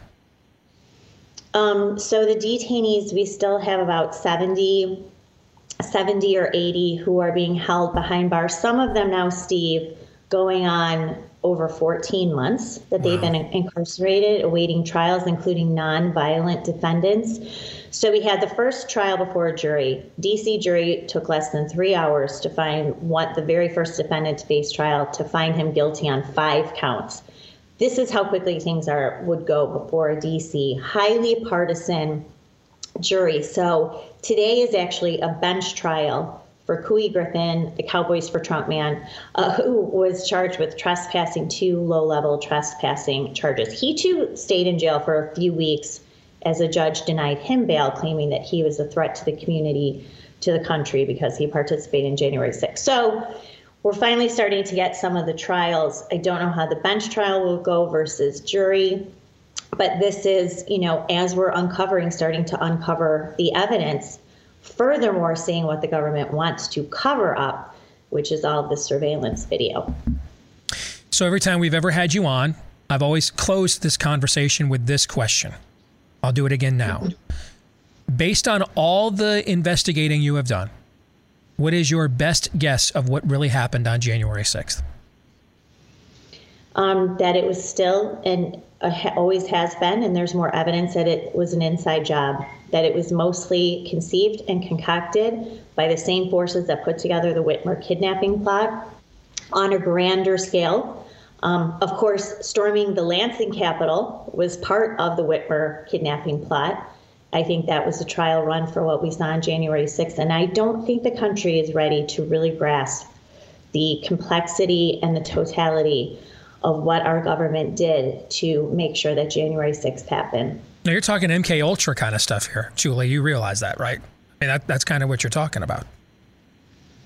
Um, so the detainees, we still have about 70, 70 or 80 who are being held behind bars. Some of them now, Steve, going on over 14 months that they've wow. been incarcerated, awaiting trials, including non-violent defendants. So we had the first trial before a jury. DC jury took less than three hours to find what the very first defendant to face trial to find him guilty on five counts. This is how quickly things are would go before a DC highly partisan jury. So today is actually a bench trial for Couy Griffin, the Cowboys for Trump man, uh, who was charged with trespassing, two low level trespassing charges. He too stayed in jail for a few weeks as a judge denied him bail, claiming that he was a threat to the community, to the country, because he participated in January 6th. So we're finally starting to get some of the trials. I don't know how the bench trial will go versus jury, but this is, you know, as we're uncovering, starting to uncover the evidence. Furthermore, seeing what the government wants to cover up, which is all of the surveillance video. So every time we've ever had you on, I've always closed this conversation with this question. I'll do it again now. Based on all the investigating you have done, what is your best guess of what really happened on January 6th? Um, that it was still and uh, always has been, and there's more evidence that it was an inside job, that it was mostly conceived and concocted by the same forces that put together the Whitmer kidnapping plot on a grander scale um, of course, storming the Lansing Capitol was part of the Whitmer kidnapping plot. I think that was a trial run for what we saw on January 6th. And I don't think the country is ready to really grasp the complexity and the totality of what our government did to make sure that January 6th happened. Now you're talking MK Ultra kind of stuff here, Julie. You realize that, right? I mean, that, that's kind of what you're talking about.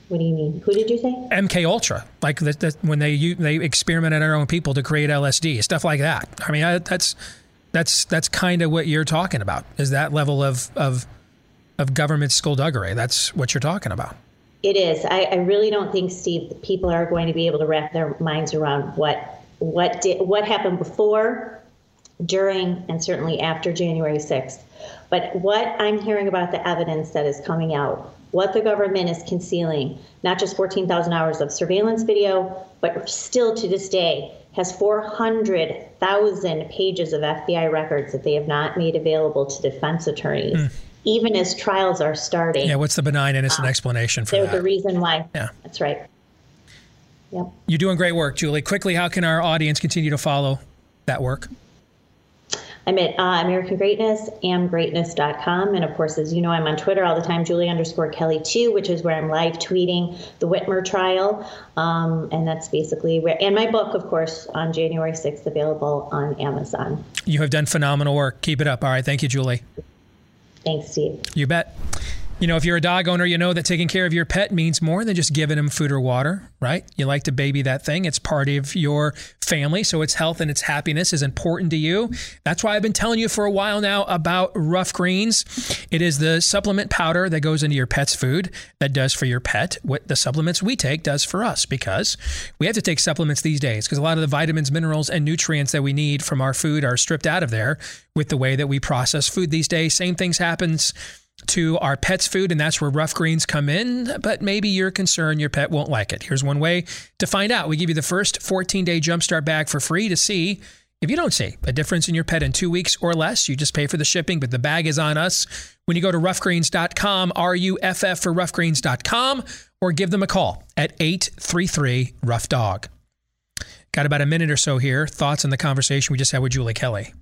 What do you mean? Who did you say? MK Ultra, like the, the, when they they experimented on their own people to create LSD, stuff like that. I mean, I, that's that's that's kind of what you're talking about. Is that level of of of government skullduggery? That's what you're talking about. It is. I, I really don't think, Steve, people are going to be able to wrap their minds around what what did what happened before, during, and certainly after January 6th. But what I'm hearing about the evidence that is coming out what the government is concealing, not just 14,000 hours of surveillance video, but still to this day has 400,000 pages of FBI records that they have not made available to defense attorneys. Mm. Even as trials are starting. Yeah, what's the benign innocent uh, explanation for there's that? the reason why. Yeah. That's right. Yep. You're doing great work, Julie. Quickly, how can our audience continue to follow that work? I'm at uh, American Greatness, amgreatness.com. And of course, as you know, I'm on Twitter all the time, Julie underscore Kelly 2, which is where I'm live tweeting the Whitmer trial. Um, and that's basically where, and my book, of course, on January 6th, available on Amazon. You have done phenomenal work. Keep it up. All right. Thank you, Julie. Thanks, Steve. You bet. You know, if you're a dog owner, you know that taking care of your pet means more than just giving them food or water, right? You like to baby that thing. It's part of your family, so its health and its happiness is important to you. That's why I've been telling you for a while now about Ruff Greens. It is the supplement powder that goes into your pet's food that does for your pet what the supplements we take does for us because we have to take supplements these days because a lot of the vitamins, minerals, and nutrients that we need from our food are stripped out of there with the way that we process food these days. Same things happens to our pet's food, and that's where Ruff Greens come in. But maybe you're concerned your pet won't like it. Here's one way to find out. We give you the first 14 day jumpstart bag for free to see if you don't see a difference in your pet in two weeks or less. You just pay for the shipping, but the bag is on us. When you go to ruffgreens.com, R U F F for ruffgreens.com, or give them a call at 833 Ruff Dog. Got about a minute or so here. Thoughts on the conversation we just had with Julie Kelly.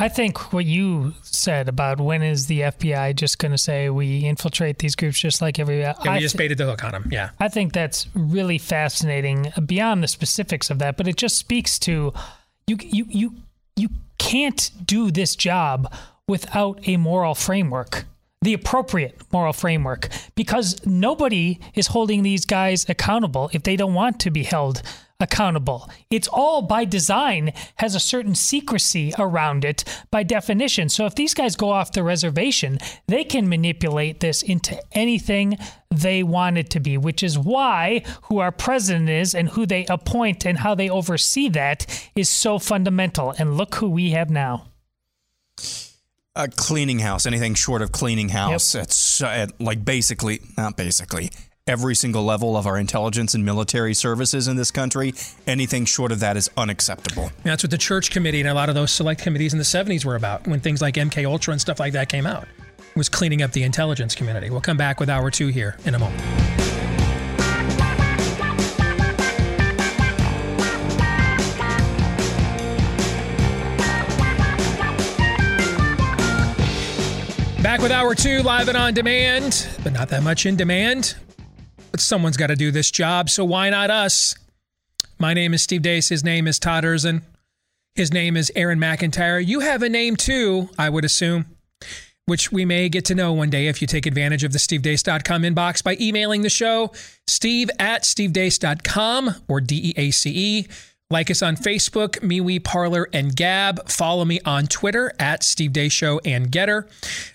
I think what you said about when is the FBI just going to say we infiltrate these groups just like every yeah, we just baited the hook on them. Yeah, I think that's really fascinating beyond the specifics of that, but it just speaks to you. You you you can't do this job without a moral framework the appropriate moral framework because nobody is holding these guys accountable if they don't want to be held accountable. It's all by design has a certain secrecy around it by definition. So if these guys go off the reservation, they can manipulate this into anything they want it to be, which is why who our president is and who they appoint and how they oversee that is so fundamental. And look who we have now a cleaning house, anything short of cleaning house. Yep. It's uh, like basically, not basically, every single level of our intelligence and military services in this country. Anything short of that is unacceptable. That's what the church committee and a lot of those select committees in the 70s were about when things like MK Ultra and stuff like that came out. Was cleaning up the intelligence community. We'll come back with hour two here in a moment. Back with hour two, live and on demand, but not that much in demand. But someone's got to do this job, so why not us? My name is Steve Deace. His name is Todd Erzen. His name is Aaron McIntire. You have a name too, I would assume, which we may get to know one day if you take advantage of the stevedeace.com inbox by emailing the show, steve at stevedeace.com or D E A C E. Like us on Facebook, MeWe, Parler, and Gab. Follow me on Twitter at Steve Deace Show and Gettr.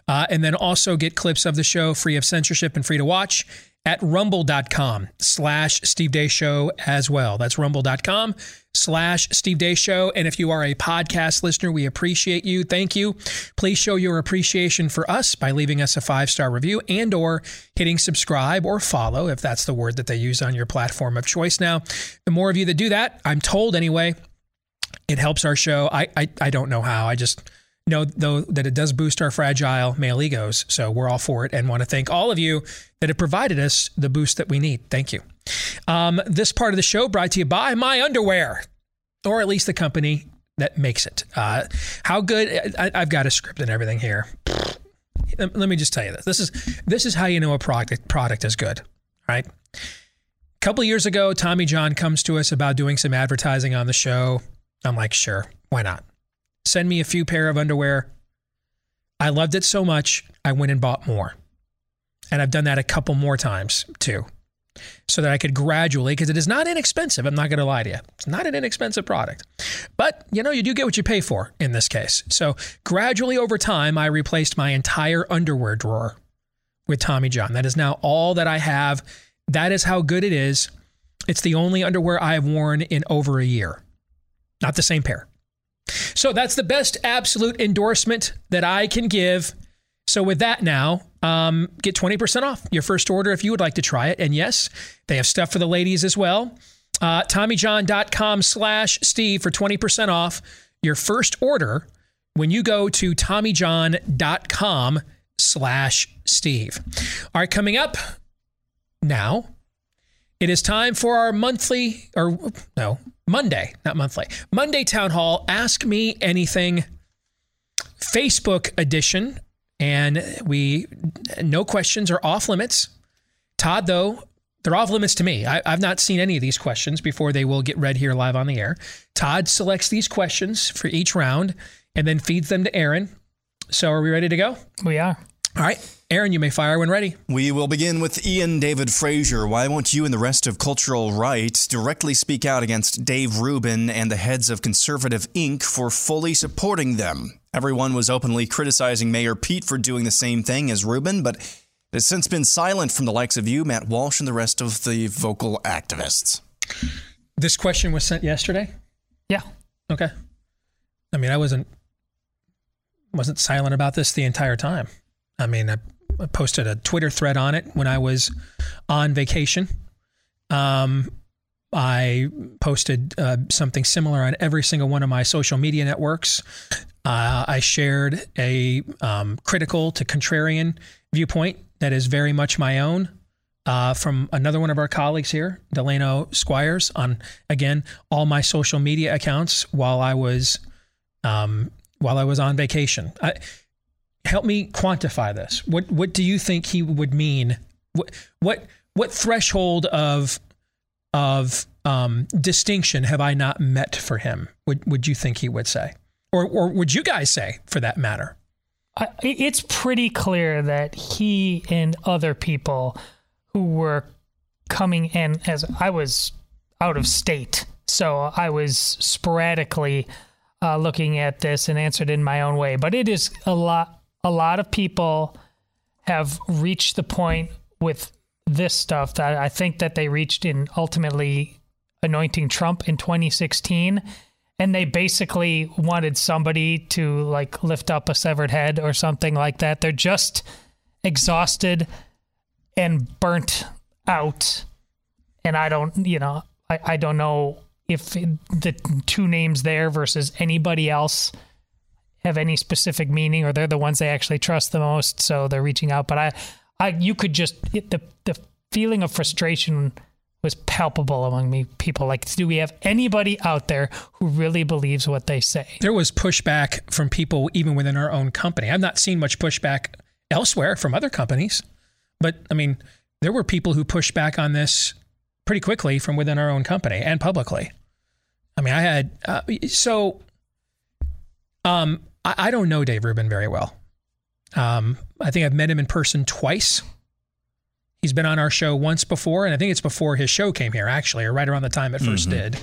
Uh, and then also get clips of the show free of censorship and free to watch at rumble.com slash Steve Deace Show as well. That's rumble.com slash Steve Deace Show. And if you are a podcast listener, we appreciate you. Thank you. Please show your appreciation for us by leaving us a five-star review and or hitting subscribe or follow if that's the word that they use on your platform of choice. Now, the more of you that do that, I'm told anyway, it helps our show. I I, I don't know how. I just know though that it does boost our fragile male egos. So we're all for it and want to thank all of you that have provided us the boost that we need. Thank you. Um, this part of the show brought to you by My Underwear, or at least the company that makes it. Uh, how good? I, have got a script and everything here. Let me just tell you this. This is this is how you know a product product is good. Right. A couple years ago, Tommy John comes to us about doing some advertising on the show. I'm like, sure, why not? Send me a few pair of underwear. I loved it so much, I went and bought more. And I've done that a couple more times too, so that I could gradually, because it is not inexpensive. I'm not going to lie to you. It's not an inexpensive product. But, you know, you do get what you pay for in this case. So gradually over time, I replaced my entire underwear drawer with Tommy John. That is now all that I have. That is how good it is. It's the only underwear I have worn in over a year. Not the same pair. So that's the best absolute endorsement that I can give. So with that now, um, get 20% off your first order if you would like to try it. And yes, they have stuff for the ladies as well. Uh, TommyJohn.com slash Steve for 20% off your first order when you go to TommyJohn.com slash Steve. All right, coming up now, it is time for our monthly, or no, Monday, not monthly. Monday town hall, ask me anything Facebook edition and we no questions are off limits. Todd though, they're off limits to me. I, have not seen any of these questions before they will get read here live on the air. Todd selects these questions for each round and then feeds them to Aaron. So are we ready to go? We are. All right. Aaron, you may fire when ready. We will begin with Ian David Frazier. Why won't you and the rest of Cultural Right directly speak out against Dave Rubin and the heads of Conservative Inc. for fully supporting them? Everyone was openly criticizing Mayor Pete for doing the same thing as Rubin, but has since been silent from the likes of you, Matt Walsh, and the rest of the vocal activists. This question was sent yesterday? Yeah. Okay. I mean, I wasn't wasn't silent about this the entire time. I mean, I I posted a Twitter thread on it when I was on vacation. Um, I posted uh, something similar on every single one of my social media networks. Uh, I shared a um, critical to contrarian viewpoint that is very much my own uh, from another one of our colleagues here, Delano Squires, on again all my social media accounts while I was um, while I was on vacation. I, help me quantify this. What what do you think he would mean? What what what threshold of of um, distinction have I not met for him? Would would you think he would say, or or would you guys say, for that matter? it's pretty clear that he and other people who were coming in as I was out of state, so I was sporadically uh, looking at this and answered in my own way. But it is a lot a lot of people have reached the point with this stuff that I think that they reached in ultimately anointing Trump in 2016 and they basically wanted somebody to like lift up a severed head or something like that. They're just exhausted and burnt out. And I don't, you know, I, I don't know if the two names there versus anybody else have any specific meaning or they're the ones they actually trust the most so they're reaching out but i i you could just the the feeling of frustration was palpable among me people like do we have anybody out there who really believes what they say there was pushback from people even within our own company i've not seen much pushback elsewhere from other companies but i mean there were people who pushed back on this pretty quickly from within our own company and publicly i mean i had uh, so um, I, I don't know Dave Rubin very well. Um, I think I've met him in person twice. He's been on our show once before, and I think it's before his show came here, actually, or right around the time it 1st mm-hmm. did.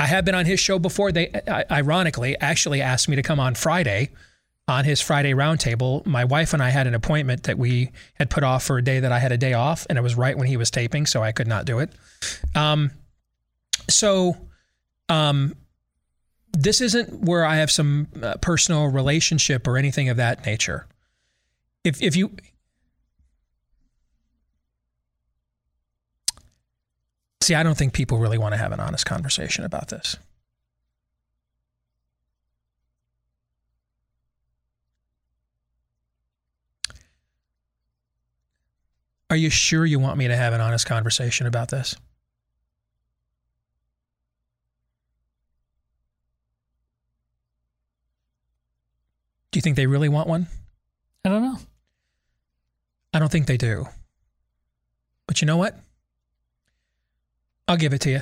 I have been on his show before. They, ironically, actually asked me to come on Friday on his Friday roundtable. My wife and I had an appointment that we had put off for a day that I had a day off, and it was right when he was taping, so I could not do it. Um, so, um, this isn't where I have some uh, personal relationship or anything of that nature. If if you See, I don't think people really want to have an honest conversation about this. Are you sure you want me to have an honest conversation about this? Do you think they really want one? I don't know. I don't think they do. But you know what? I'll give it to you.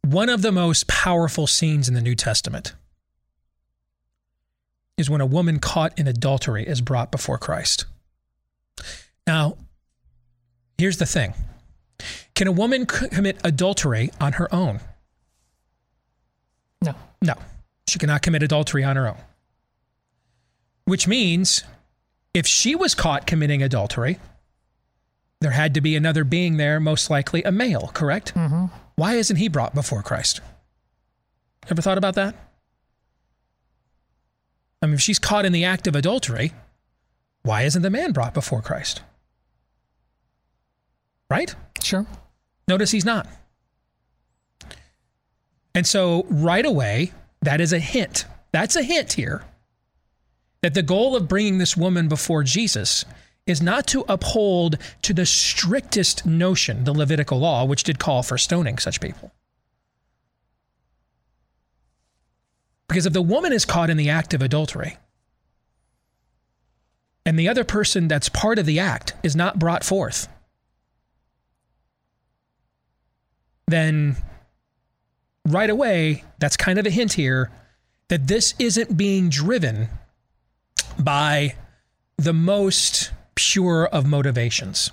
One of the most powerful scenes in the New Testament is when a woman caught in adultery is brought before Christ. Now, here's the thing Can a woman commit adultery on her own? No. No. She cannot commit adultery on her own. Which means if she was caught committing adultery, there had to be another being there, most likely a male, correct? Mm-hmm. Why isn't he brought before Christ? Ever thought about that? I mean, if she's caught in the act of adultery, why isn't the man brought before Christ? Right? Sure. Notice he's not. And so, right away, that is a hint. That's a hint here that the goal of bringing this woman before Jesus is not to uphold to the strictest notion the Levitical law, which did call for stoning such people. Because if the woman is caught in the act of adultery, and the other person that's part of the act is not brought forth, then right away, that's kind of a hint here that this isn't being driven by the most pure of motivations.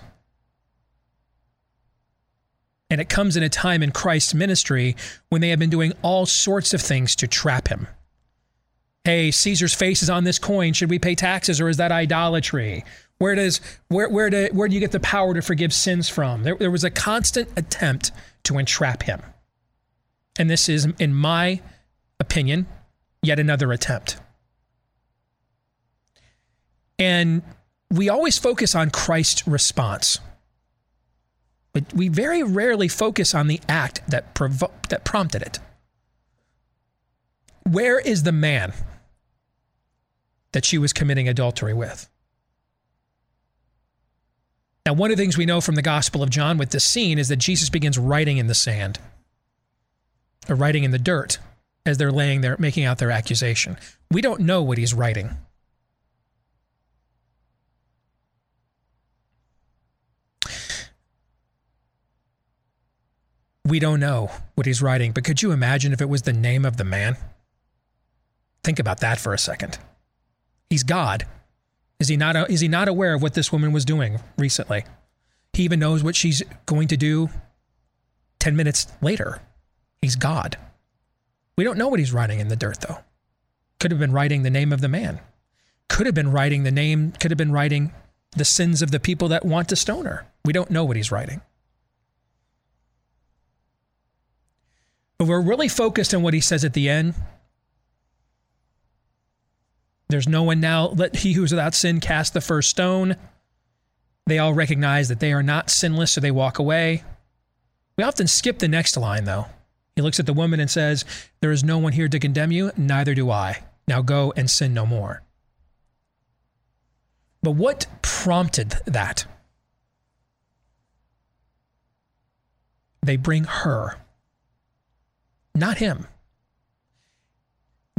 And it comes in a time in Christ's ministry when they have been doing all sorts of things to trap him. Hey, Caesar's face is on this coin. Should we pay taxes or is that idolatry? Where does where where do where do you get the power to forgive sins from? There, there was a constant attempt to entrap him. And this is, in my opinion, yet another attempt. And we always focus on Christ's response, but we very rarely focus on the act that, provo- that prompted it. Where is the man that she was committing adultery with? Now, one of the things we know from the Gospel of John with this scene is that Jesus begins writing in the sand, or writing in the dirt as they're laying there, making out their accusation. We don't know what he's writing. We don't know what he's writing, but could you imagine if it was the name of the man? Think about that for a second. He's God. Is he not is he not aware of what this woman was doing recently? He even knows what she's going to do 10 minutes later. He's God. We don't know what he's writing in the dirt though. Could have been writing the name of the man. Could have been writing the name, could have been writing the sins of the people that want to stone her. We don't know what he's writing. But we're really focused on what he says at the end there's no one now. Let he who's without sin cast the first stone. They all recognize that they are not sinless, so they walk away. We often skip the next line, though. He looks at the woman and says, There is no one here to condemn you, neither do I. Now go and sin no more. But what prompted that? They bring her, not him.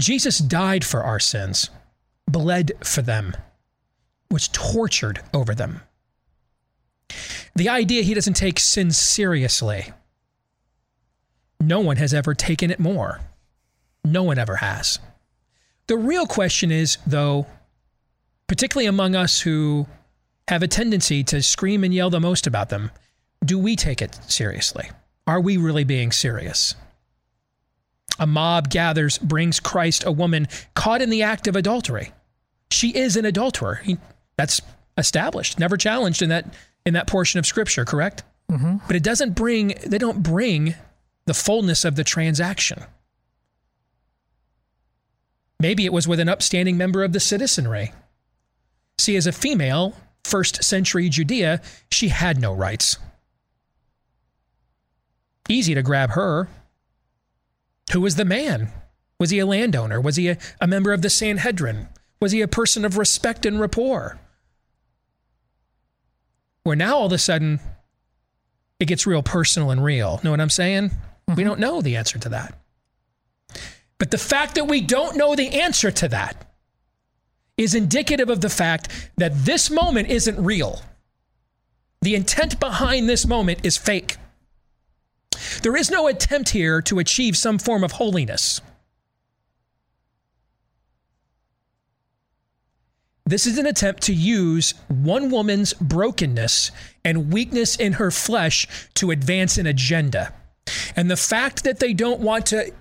Jesus died for our sins bled for them, was tortured over them. The idea he doesn't take sin seriously. No one has ever taken it more. No one ever has. The real question is, though, particularly among us who have a tendency to scream and yell the most about them, do we take it seriously? Are we really being serious? A mob gathers, brings Christ a woman caught in the act of adultery. She is an adulterer. He, that's established, never challenged in that in that portion of scripture, correct? Mm-hmm. But it doesn't bring they don't bring the fullness of the transaction. Maybe it was with an upstanding member of the citizenry. See, as a female, first century Judea, she had no rights. Easy to grab her. Who was the man? Was he a landowner? Was he a, a member of the Sanhedrin? Was he a person of respect and rapport? Where now all of a sudden it gets real personal and real. Know what I'm saying? Mm-hmm. We don't know the answer to that. But the fact that we don't know the answer to that is indicative of the fact that this moment isn't real. The intent behind this moment is fake. There is no attempt here to achieve some form of holiness. This is an attempt to use one woman's brokenness and weakness in her flesh to advance an agenda. And the fact that they don't want to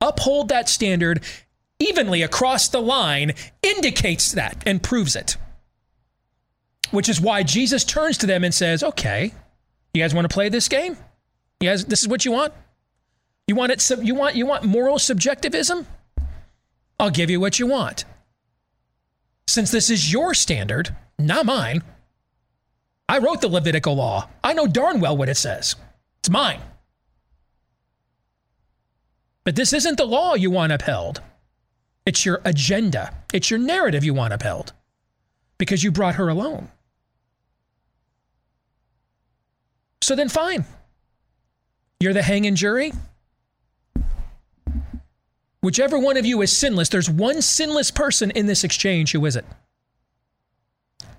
uphold that standard evenly across the line indicates that and proves it. Which is why Jesus turns to them and says, "Okay, you guys want to play this game? You guys, this is what you want? You want it? You want you want moral subjectivism? I'll give you what you want." since this is your standard, not mine. I wrote the Levitical law. I know darn well what it says. It's mine. But this isn't the law you want upheld. It's your agenda. It's your narrative you want upheld because you brought her alone. So then, fine. You're the hanging jury. Whichever one of you is sinless, there's one sinless person in this exchange. Who is it?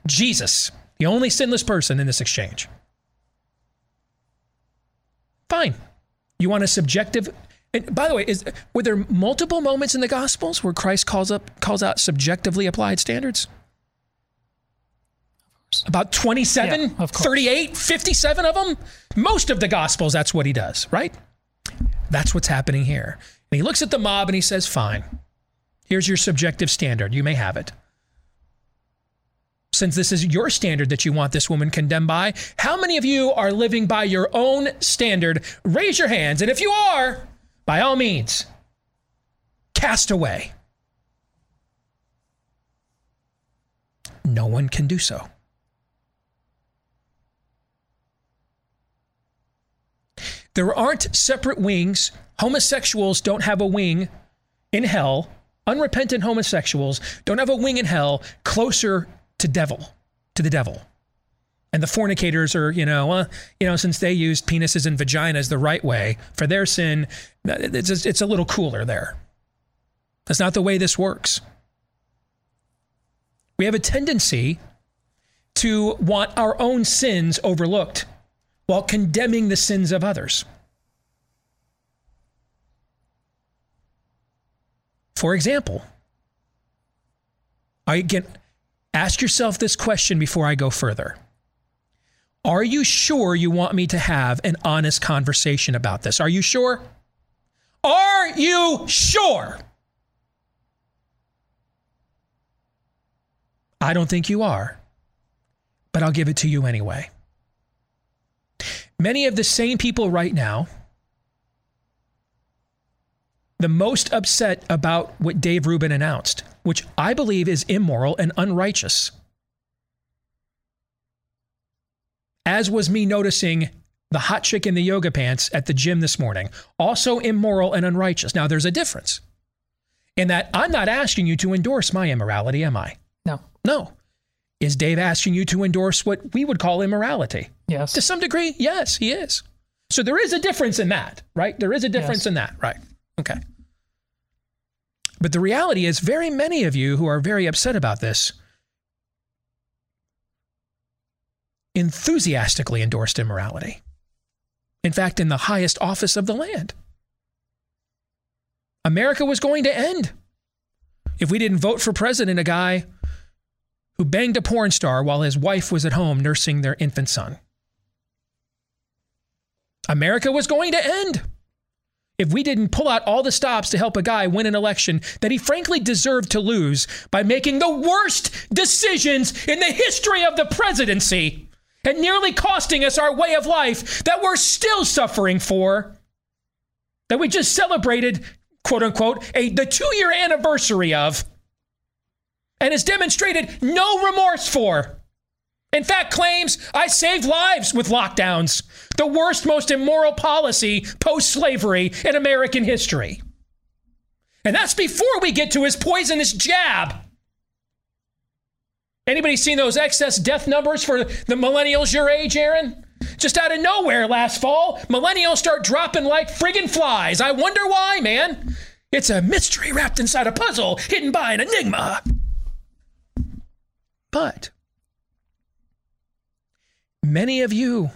Jesus, the only sinless person in this exchange. Fine. You want a subjective and by the way, is were there multiple moments in the Gospels where Christ calls up calls out subjectively applied standards? About 27, Yeah, of 38, 57 of them? Most of the Gospels, that's what he does, right? That's what's happening here. And he looks at the mob and he says, Fine, here's your subjective standard. You may have it. Since this is your standard that you want this woman condemned by, how many of you are living by your own standard? Raise your hands. And if you are, by all means, cast away. No one can do so. There aren't separate wings. Homosexuals don't have a wing in hell. Unrepentant homosexuals don't have a wing in hell closer to devil, to the devil. And the fornicators are, you know, uh, you know, since they used penises and vaginas the right way for their sin, it's, it's a little cooler there. That's not the way this works. We have a tendency to want our own sins overlooked while condemning the sins of others. For example, I again ask yourself this question before I go further. Are you sure you want me to have an honest conversation about this? Are you sure? Are you sure? I don't think you are, but I'll give it to you anyway. Many of the same people right now, the most upset about what Dave Rubin announced, which I believe is immoral and unrighteous, as was me noticing the hot chick in the yoga pants at the gym this morning, also immoral and unrighteous. Now, there's a difference in that I'm not asking you to endorse my immorality, am I? No. No. Is Dave asking you to endorse what we would call immorality? Yes. To some degree, yes, he is. So there is a difference in that, right? There is a difference Yes. in that, right? Okay. But the reality is, very many of you who are very upset about this enthusiastically endorsed immorality. In fact, in the highest office of the land. America was going to end if we didn't vote for president a guy who banged a porn star while his wife was at home nursing their infant son. America was going to end if we didn't pull out all the stops to help a guy win an election that he frankly deserved to lose by making the worst decisions in the history of the presidency and nearly costing us our way of life that we're still suffering for, that we just celebrated, quote unquote, a, the two year anniversary of, and has demonstrated no remorse for. In fact, claims I saved lives with lockdowns, the worst, most immoral policy post slavery in American history. And that's before we get to his poisonous jab. Anybody seen those excess death numbers for the millennials your age, Aaron? Just out of nowhere last fall, millennials start dropping like friggin' flies. I wonder why, man. It's a mystery wrapped inside a puzzle hidden by an enigma. But many of you,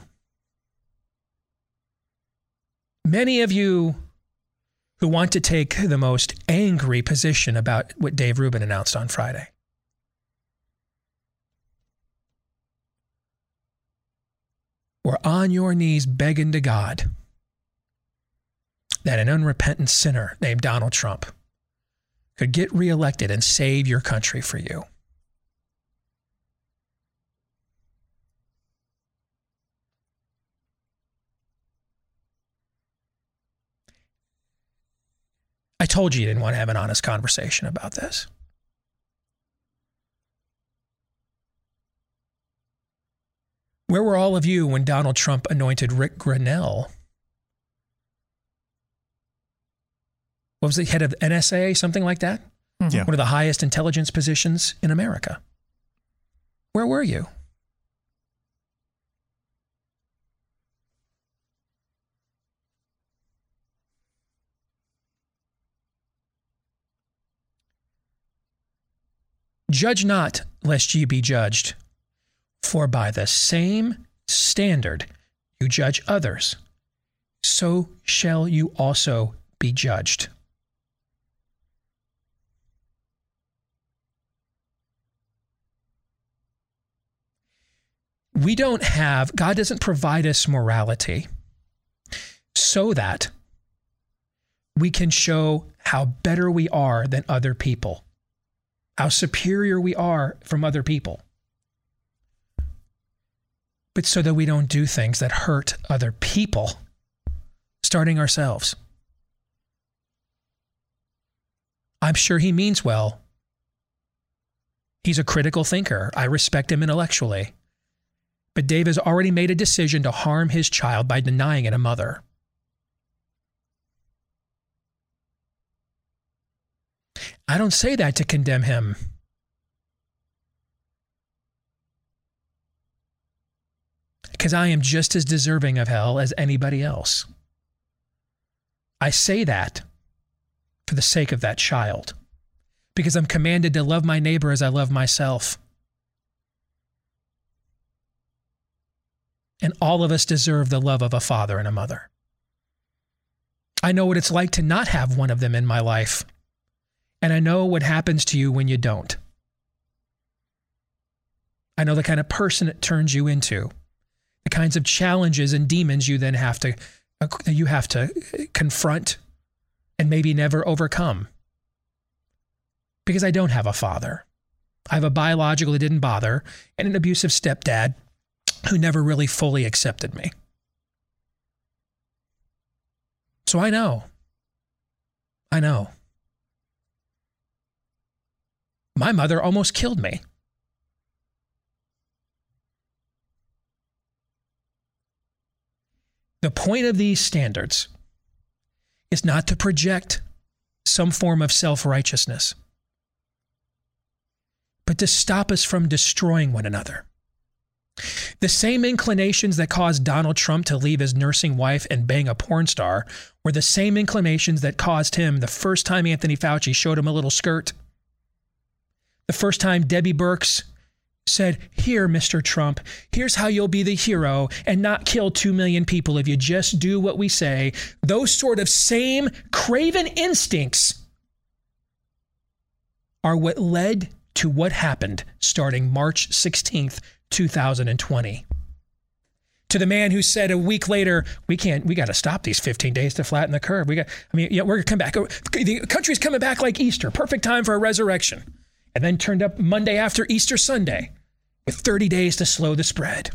many of you who want to take the most angry position about what Dave Rubin announced on Friday. Were on your knees begging to God that an unrepentant sinner named Donald Trump could get reelected and save your country for you. I told you you didn't want to have an honest conversation about this. Where were all of you when Donald Trump anointed Ric Grenell? What was the head of NSA, something like that? Mm-hmm. Yeah. One of the highest intelligence positions in America. Where were you? Judge not, lest ye be judged. For by the same standard you judge others, so shall you also be judged. We don't have, God doesn't provide us morality so that we can show how better we are than other people, how superior we are from other people. But so that we don't do things that hurt other people, starting ourselves. I'm sure he means well. He's a critical thinker. I respect him intellectually. But Dave has already made a decision to harm his child by denying it a mother. I don't say that to condemn him. Because I am just as deserving of hell as anybody else. I say that for the sake of that child, because I'm commanded to love my neighbor as I love myself. And all of us deserve the love of a father and a mother. I know what it's like to not have one of them in my life. And I know what happens to you when you don't. I know the kind of person it turns you into, the kinds of challenges and demons you then have to uh, you have to confront and maybe never overcome. Because I don't have a father. I have a biological that didn't bother and an abusive stepdad who never really fully accepted me. So I know. I know. My mother almost killed me. The point of these standards is not to project some form of self righteousness, but to stop us from destroying one another. The same inclinations that caused Donald Trump to leave his nursing wife and bang a porn star were the same inclinations that caused him the first time Anthony Fauci showed him a little skirt. The first time Debbie Birx said, Here, Mr. Trump, here's how you'll be the hero and not kill 2 million people if you just do what we say. Those sort of same craven instincts are what led to what happened starting March 16th, 2020. To the man who said a week later, we can't, we got to stop these 15 days to flatten the curve. We got, I mean, yeah, we're going to come back. The country's coming back like Easter, perfect time for a resurrection. And then turned up Monday after Easter Sunday with 30 days to slow the spread.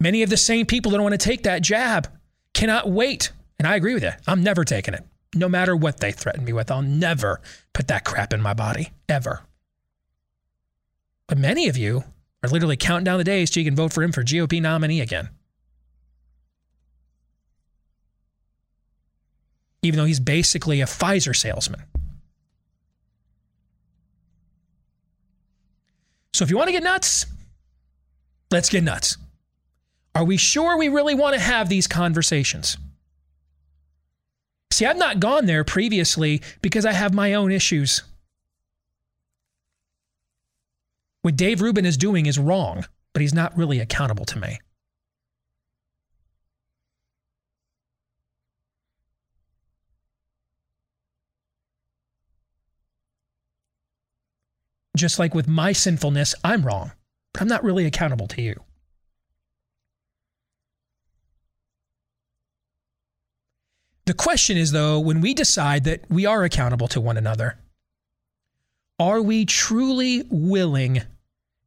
Many of the same people that don't want to take that jab cannot wait. And I agree with you. I'm never taking it. No matter what they threaten me with, I'll never put that crap in my body, ever. But many of you are literally counting down the days so you can vote for him for GOP nominee again. Even though he's basically a Pfizer salesman. So if you want to get nuts, let's get nuts. Are we sure we really want to have these conversations? See, I've not gone there previously because I have my own issues. What Dave Rubin is doing is wrong, but he's not really accountable to me. Just like with my sinfulness, I'm wrong, but I'm not really accountable to you. The question is, though, when we decide that we are accountable to one another, are we truly willing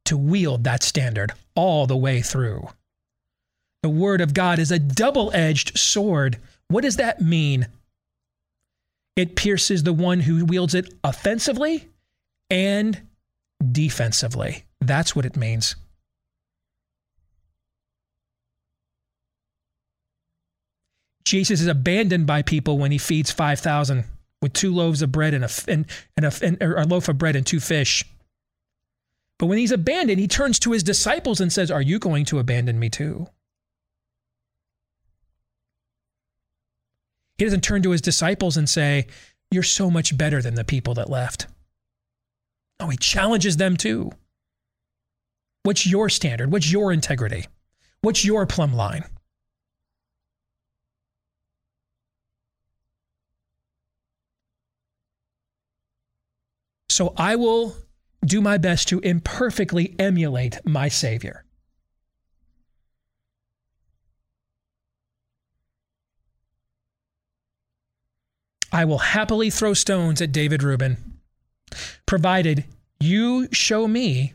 to wield that standard all the way through? The Word of God is a double edged sword. What does that mean? It pierces the one who wields it offensively and defensively. That's what it means. Jesus is abandoned by people when he feeds 5,000 with two loaves of bread and a, and, and a, and, a loaf of bread and two fish. But when he's abandoned, he turns to his disciples and says, Are you going to abandon me too? He doesn't turn to his disciples and say, you're so much better than the people that left. No, he challenges them too. What's your standard? What's your integrity? What's your plumb line? So I will do my best to imperfectly emulate my Savior. I will happily throw stones at David Rubin, provided you show me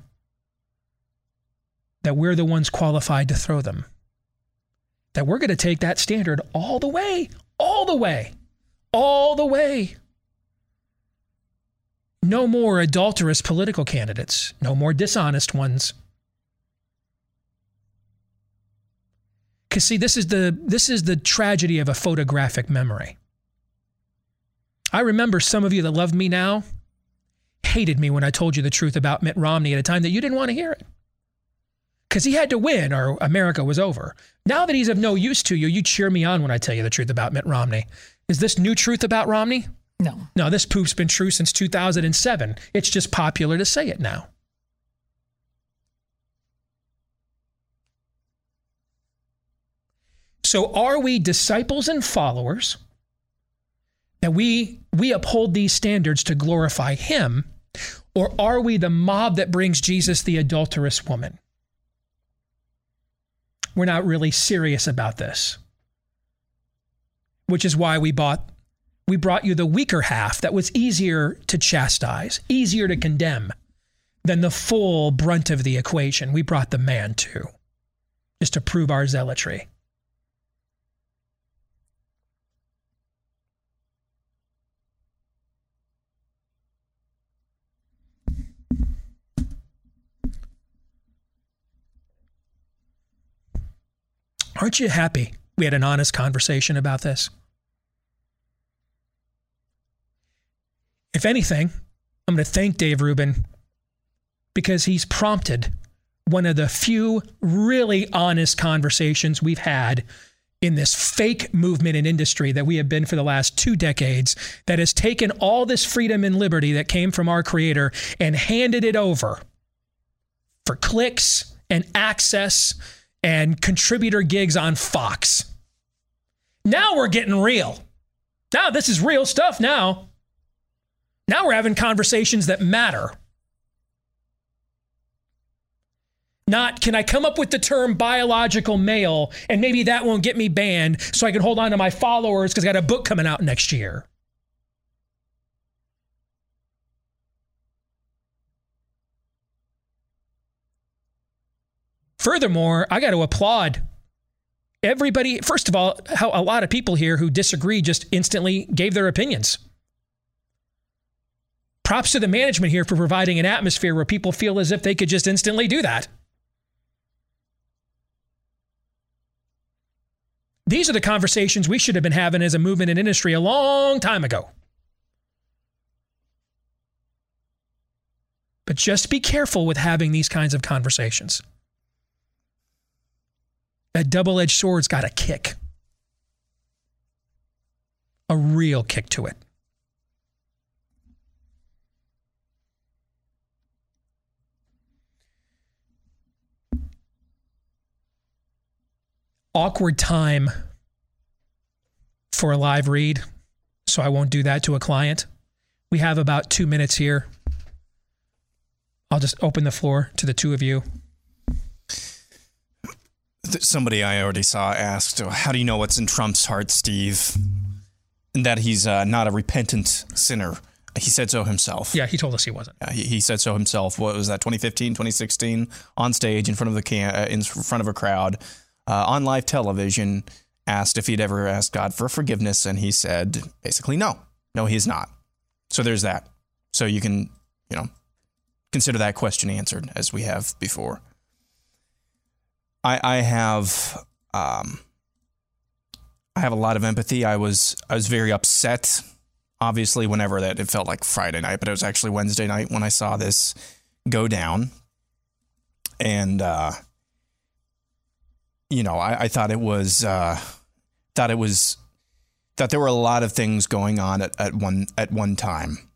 that we're the ones qualified to throw them. That we're going to take that standard all the way, all the way, all the way. No more adulterous political candidates, no more dishonest ones. Cuz see this is the this is the tragedy of a photographic memory. I remember some of you that love me now hated me when I told you the truth about Mitt Romney at a time that you didn't want to hear it. Because he had to win or America was over. Now that he's of no use to you, you cheer me on when I tell you the truth about Mitt Romney. Is this new truth about Romney? No. No, this poop's been true since 2007. It's just popular to say it now. So are we disciples and followers? that we we uphold these standards to glorify him or are we the mob that brings Jesus the adulterous woman? We're not really serious about this which is why we bought we brought you the weaker half that was easier to chastise easier to condemn than the full brunt of the equation. We brought the man too just to prove our zealotry Aren't you happy we had an honest conversation about this? If anything, I'm going to thank Dave Rubin because he's prompted one of the few really honest conversations we've had in this fake movement and industry that we have been for the last two decades that has taken all this freedom and liberty that came from our creator and handed it over for clicks and access and contributor gigs on Fox. Now we're getting real. Now this is real stuff now. Now we're having conversations that matter. Not, can I come up with the term biological male and maybe that won't get me banned so I can hold on to my followers because I got a book coming out next year? Furthermore, I got to applaud everybody. First of all, how a lot of people here who disagree just instantly gave their opinions. Props to the management here for providing an atmosphere where people feel as if they could just instantly do that. These are the conversations we should have been having as a movement and industry a long time ago. But just be careful with having these kinds of conversations. That double edged sword's got a kick, a real kick to it. Awkward time for a live read, so I won't do that to a client. We have about two minutes here. I'll just open the floor to the two of you somebody I already saw asked, "How do you know what's in Trump's heart, Steve?" And that he's uh, not a repentant sinner. He said so himself. Yeah, he told us he wasn't. Yeah, he, he, said so himself. What was that? 2015, 2016, on stage in front of the can, uh, in front of a crowd, uh, on live television, asked if he'd ever asked God for forgiveness, and he said basically no, no, he's not. So there's that. So you can, you know, consider that question answered as we have before. I, I have um, I have a lot of empathy. I was I was very upset, obviously, whenever that it felt like Friday night, but it was actually Wednesday night when I saw this go down, and uh, you know I, I thought it was uh, thought it was that there were a lot of things going on at, at one at one time.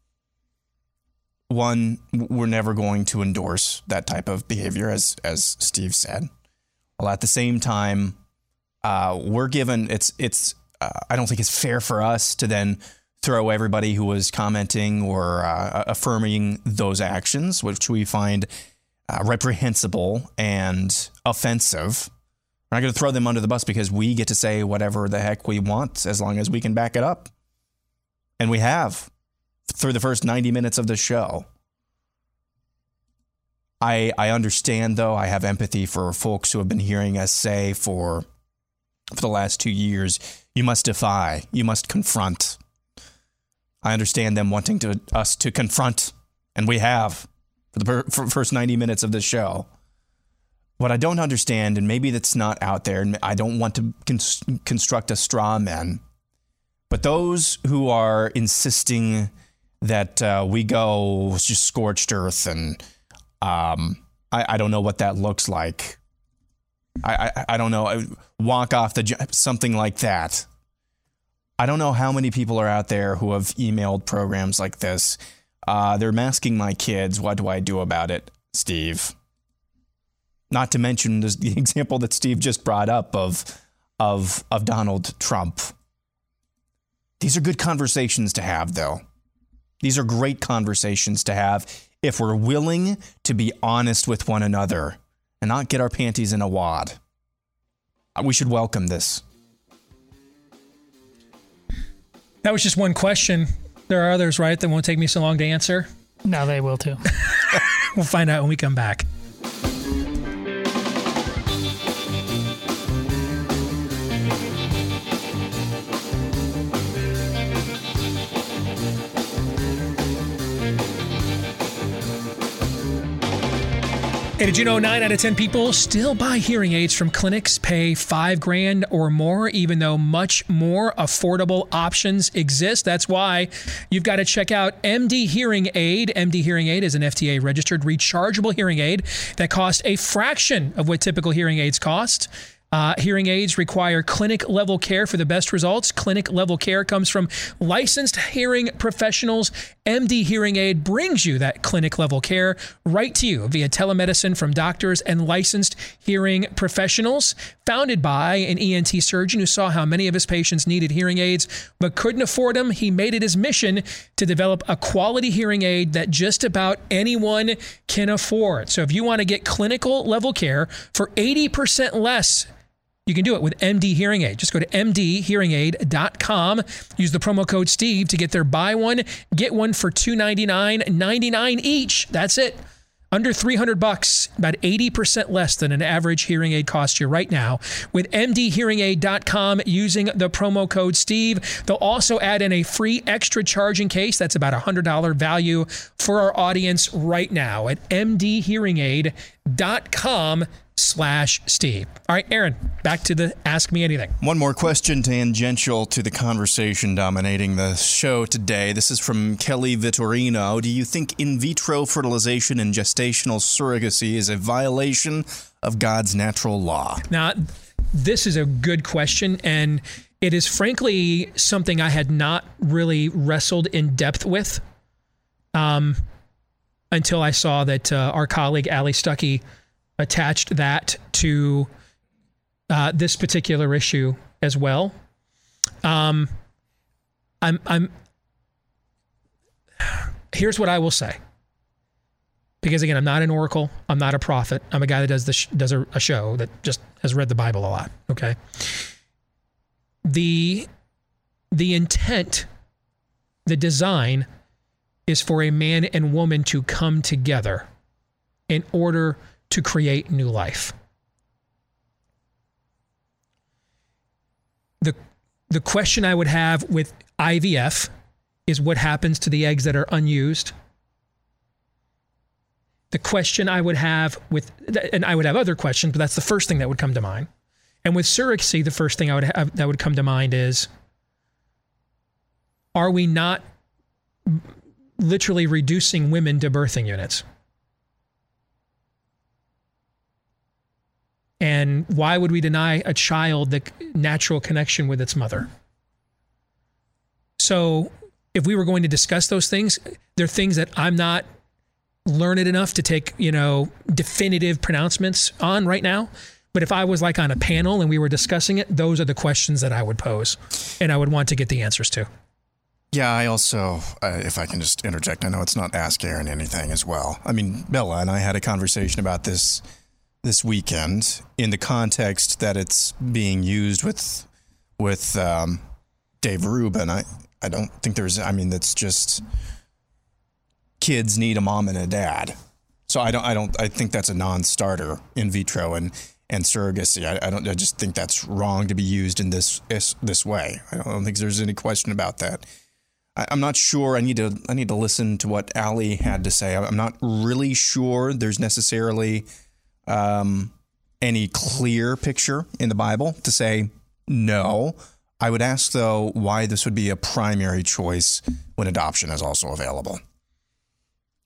One, we're never going to endorse that type of behavior, as as Steve said. While at the same time, uh, we're given it's it's uh, I don't think it's fair for us to then throw everybody who was commenting or uh, affirming those actions, which we find uh, reprehensible and offensive. We're not going to throw them under the bus because we get to say whatever the heck we want as long as we can back it up. And we have through the first 90 minutes of the show. I, I understand though, I have empathy for folks who have been hearing us say for for the last two years, you must defy, you must confront. I understand them wanting to us to confront, and we have for the per, for first 90 minutes of this show. What I don't understand, and maybe that's not out there, and I don't want to con- construct a straw man, but those who are insisting that uh, we go just scorched earth, and um, I, I, don't know what that looks like. I, I, I don't know. I Walk off the something like that. I don't know how many people are out there who have emailed programs like this. Uh, they're masking my kids. What do I do about it, Steve? Not to mention the [laughs] example that Steve just brought up of of of Donald Trump. These are good conversations to have, though. These are great conversations to have if we're willing to be honest with one another and not get our panties in a wad. Uh, we should welcome this. That was just one question. There are others, right, that won't take me so long to answer? No, they will too. [laughs] we'll find out when we come back. Hey, did you know 9 out of 10 people still buy hearing aids from clinics, pay 5 grand or more, even though much more affordable options exist? That's why you've got to check out MD Hearing Aid. MD Hearing Aid is an FDA registered rechargeable hearing aid that costs a fraction of what typical hearing aids cost. Uh, hearing aids require clinic level care for the best results. Clinic level care comes from licensed hearing professionals. MD Hearing Aid brings you that clinic level care right to you via telemedicine from doctors and licensed hearing professionals. Founded by an ENT surgeon who saw how many of his patients needed hearing aids but couldn't afford them, he made it his mission to develop a quality hearing aid that just about anyone can afford. So if you want to get clinical level care for 80% less, you can do it with MD Hearing Aid. Just go to mdhearingaid.com. Use the promo code Steve to get their buy one, get one for $299.99 each. That's it. Under 300 bucks, about 80% less than an average hearing aid costs you right now. With mdhearingaid.com using the promo code Steve, they'll also add in a free extra charging case. That's about a $100 value for our audience right now at mdhearingaid.com slash Steve. All right, Aaron, back to the Ask Me Anything. One more question tangential to the conversation dominating the show today. This is from Kelly Vittorino. Do you think in vitro fertilization and gestational surrogacy is a violation of God's natural law? Now, this is a good question, and it is frankly something I had not really wrestled in depth with um, until I saw that uh, our colleague Allie Stuckey attached that to uh, this particular issue as well. Um, I'm, I'm. Here's what I will say. Because again, I'm not an oracle. I'm not a prophet. I'm a guy that does this does a, a show that just has read the Bible a lot. Okay. The the intent, the design, is for a man and woman to come together in order to create new life. The, the question I would have with IVF is what happens to the eggs that are unused. The question I would have with, and I would have other questions, but that's the first thing that would come to mind. And with surrogacy, the first thing I would have that would come to mind is are we not literally reducing women to birthing units? And why would we deny a child the natural connection with its mother? So if we were going to discuss those things, they're things that I'm not learned enough to take, you know, definitive pronouncements on right now. But if I was like on a panel and we were discussing it, those are the questions that I would pose and I would want to get the answers to. Yeah, I also, uh, if I can just interject, I know it's not Ask Aaron anything as well. I mean, Bella and I had a conversation about this this weekend in the context that it's being used with with um, Dave Rubin. I I don't think there's. I mean, that's just kids need a mom and a dad. So I don't. I don't. I think that's a non-starter in vitro and and surrogacy. I, I don't. I just think that's wrong to be used in this this, this way. I don't think there's any question about that. I, am not sure. I need to I need to listen to what Allie had to say. I'm not really sure there's necessarily um, any clear picture in the Bible to say no. I would ask though why this would be a primary choice when adoption is also available.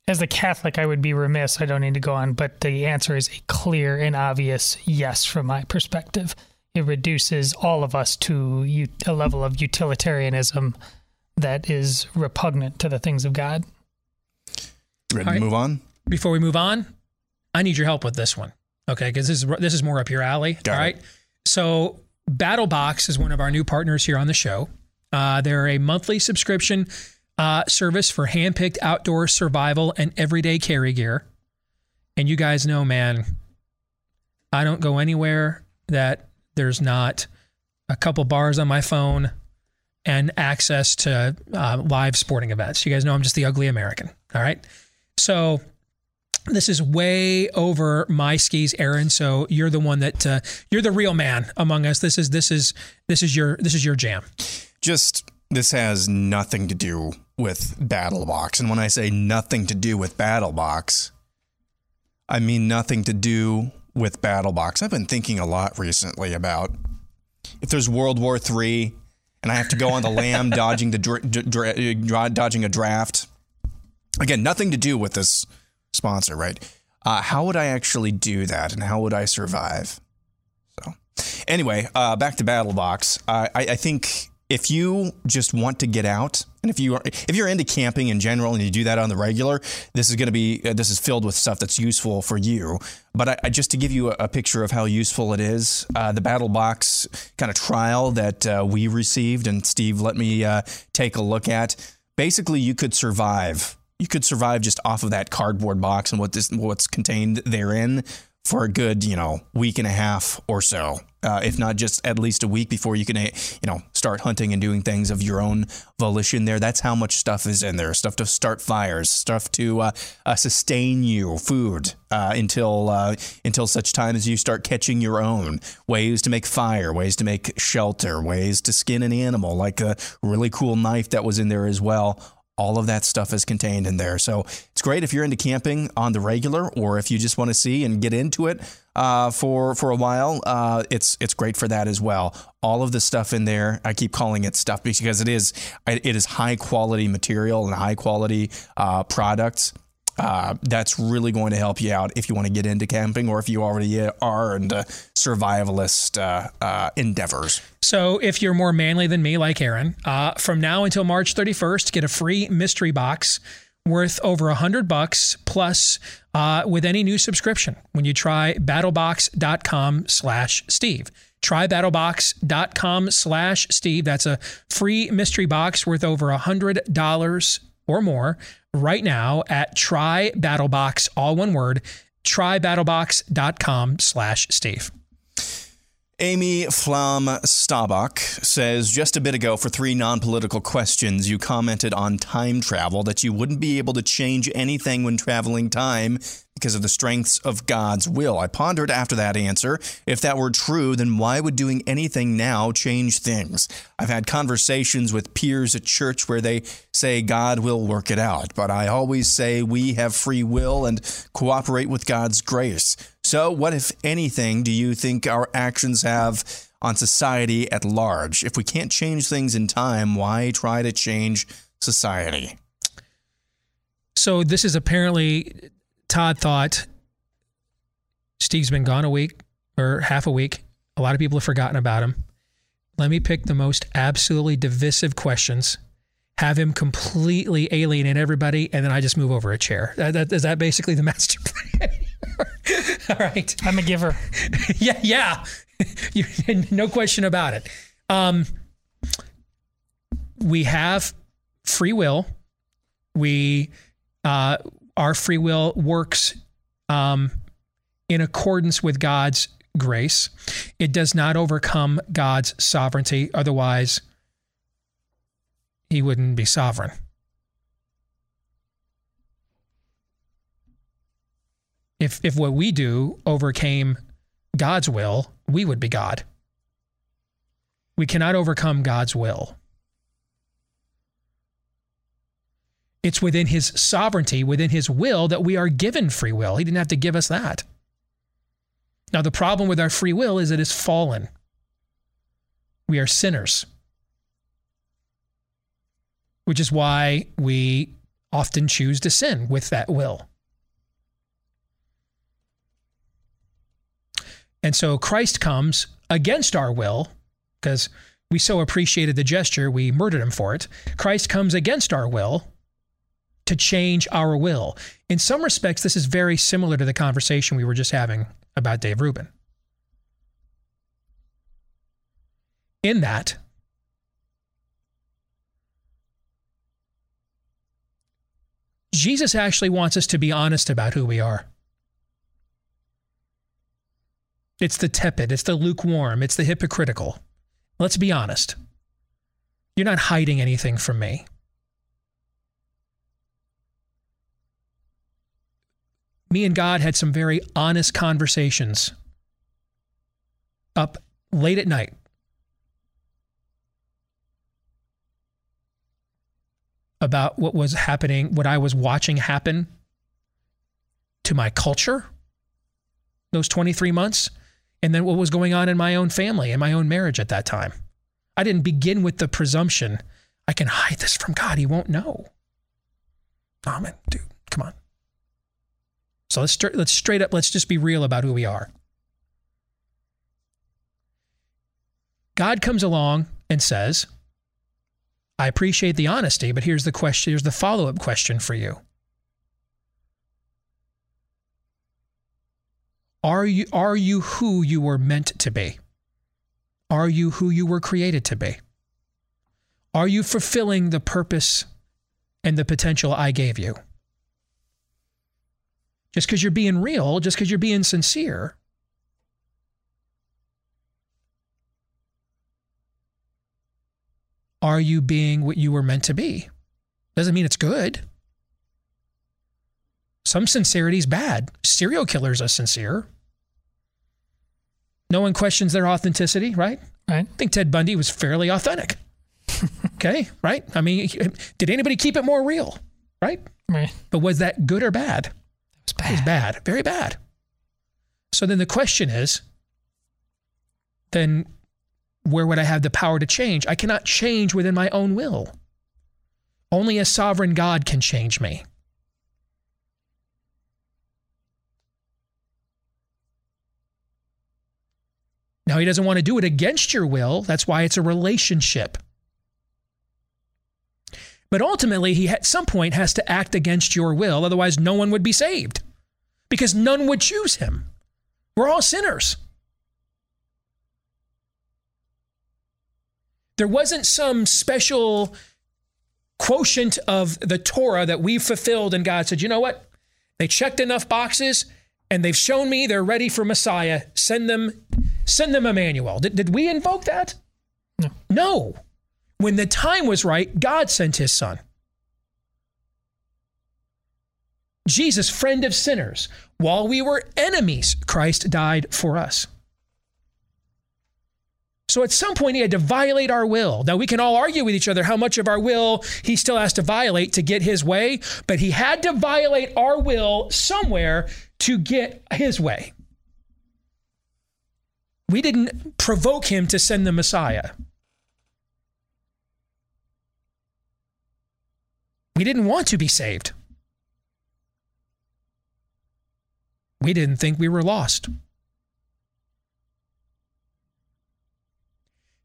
As a Catholic, I would be remiss. I don't need to go on, but the answer is a clear and obvious yes from my perspective. It reduces all of us to a level of utilitarianism that is repugnant to the things of God. Ready right. to move on? Before we move on, I need your help with this one. Okay, because this is this is more up your alley. Got all right. It. So BattleBox is one of our new partners here on the show. Uh, they're a monthly subscription uh, service for handpicked outdoor survival and everyday carry gear. And you guys know, man, I don't go anywhere that there's not a couple bars on my phone and access to uh, live sporting events. You guys know I'm just the ugly American. All right. So this is way over my skis, Aaron. So you're the one that uh, you're the real man among us. This is this is this is your this is your jam. Just this has nothing to do with BattleBox, and when I say nothing to do with BattleBox, I mean nothing to do with BattleBox. I've been thinking a lot recently about if there's World War III and I have to go on the lam [laughs] dodging the dra- dra- dodging a draft. Again, nothing to do with this sponsor, right? Uh, how would I actually do that, and how would I survive? So, anyway, uh, back to BattleBox. Uh, I, I think if you just want to get out, and if you are if you're into camping in general and you do that on the regular, this is going to be uh, this is filled with stuff that's useful for you. But I, I, just to give you a, a, picture of how useful it is, uh, the BattleBox kind of trial that uh, we received, and Steve let me take a look at. Basically, you could survive. You could survive just off of that cardboard box and what this what's contained therein for a good, you know, week and a half or so, uh, if not just at least a week before you can, you know, start hunting and doing things of your own volition. There, that's how much stuff is in there. Stuff to start fires, stuff to uh, uh, sustain you, food uh, until uh, until such time as you start catching your own. Ways to make fire, ways to make shelter, ways to skin an animal, like a really cool knife that was in there as well all of that stuff is contained in there. So it's great if you're into camping on the regular, or if you just want to see and get into it uh, for for a while. Uh, it's it's great for that as well. All of the stuff in there, I keep calling it stuff because it is it is high quality material and high quality uh, products uh, that's really going to help you out if you want to get into camping or if you already are into survivalist uh, uh, endeavors. So, if you're more manly than me, like Aaron, uh, from now until March 31st, get a free mystery box worth over a hundred bucks plus uh, with any new subscription when you try battlebox.com slash steve. Try battlebox.com slash steve. That's a free mystery box worth over a hundred dollars or more right now at trybattlebox, all one word, trybattlebox.com slash Steve. Amy Flam Staubach says just a bit ago for three non political questions, you commented on time travel that you wouldn't be able to change anything when traveling time because of the strengths of God's will. I pondered after that answer if that were true, then why would doing anything now change things? I've had conversations with peers at church where they say God will work it out, but I always say we have free will and cooperate with God's grace. So, what, if anything, do you think our actions have on society at large? If we can't change things in time, why try to change society? So, this is apparently Todd thought Steve's been gone a week or half a week. A lot of people have forgotten about him. Let me pick the most absolutely divisive questions have him completely alienate everybody, and then I just move over a chair. That, that, is that basically the [laughs] master plan? [laughs] All right. I'm a giver. [laughs] yeah, yeah. You, no question about it. Um, we have free will. We uh, our free will works um, in accordance with God's grace. It does not overcome God's sovereignty. Otherwise, he wouldn't be sovereign. If, if what we do overcame God's will, we would be God. We cannot overcome God's will. It's within his sovereignty, within his will, that we are given free will. He didn't have to give us that. Now, the problem with our free will is it is fallen. We are sinners, which is why we often choose to sin with that will. And so Christ comes against our will because we so appreciated the gesture, we murdered him for it. Christ comes against our will to change our will. In some respects, this is very similar to the conversation we were just having about Dave Rubin. In that, Jesus actually wants us to be honest about who we are. It's the tepid, it's the lukewarm, it's the hypocritical. Let's be honest. You're not hiding anything from me. Me and God had some very honest conversations up late at night. About what was happening, what I was watching happen to my culture those 23 months and then what was going on in my own family and my own marriage at that time. I didn't begin with the presumption I can hide this from God. He won't know. Amen, dude, come on. So let's let's straight up let's just be real about who we are. God comes along and says, I appreciate the honesty, but here's the question, here's the follow-up question for you. Are you, are you who you were meant to be? Are you who you were created to be? Are you fulfilling the purpose and the potential I gave you? Just because you're being real, just because you're being sincere, are you being what you were meant to be? Doesn't mean it's good. Some sincerity is bad. Serial killers are sincere. No one questions their authenticity, right? Right. I think Ted Bundy was fairly authentic. [laughs] okay, right? I mean, did anybody keep it more real? Right? Right. But was that good or bad? It was bad. It was bad. Very bad. So then the question is then where would I have the power to change? I cannot change within my own will. Only a sovereign God can change me. Now, he doesn't want to do it against your will. That's why it's a relationship. But ultimately, he at some point has to act against your will. Otherwise, no one would be saved because none would choose him. We're all sinners. There wasn't some special quotient of the Torah that we fulfilled, and God said, you know what? They checked enough boxes and they've shown me they're ready for Messiah. Send them Send them Emmanuel. Did, did we invoke that? No. No. When the time was right, God sent his son. Jesus, friend of sinners, while we were enemies, Christ died for us. So at some point, he had to violate our will. Now, we can all argue with each other how much of our will he still has to violate to get his way, but he had to violate our will somewhere to get his way. We didn't provoke him to send the Messiah. We didn't want to be saved. We didn't think we were lost.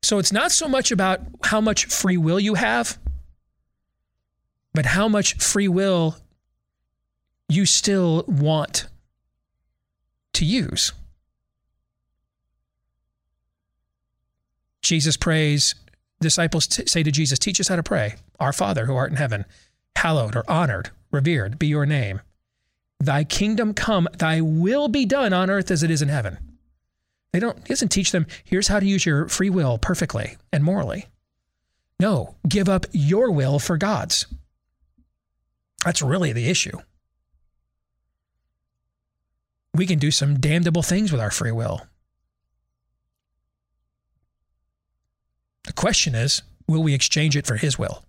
So it's not so much about how much free will you have, but how much free will you still want to use. Jesus prays, disciples t- say to Jesus, Teach us how to pray. Our Father who art in heaven, hallowed or honored, revered be your name. Thy kingdom come, thy will be done on earth as it is in heaven. They don't, he doesn't teach them, here's how to use your free will perfectly and morally. No, give up your will for God's. That's really the issue. We can do some damnable things with our free will. The question is will we exchange it for His will?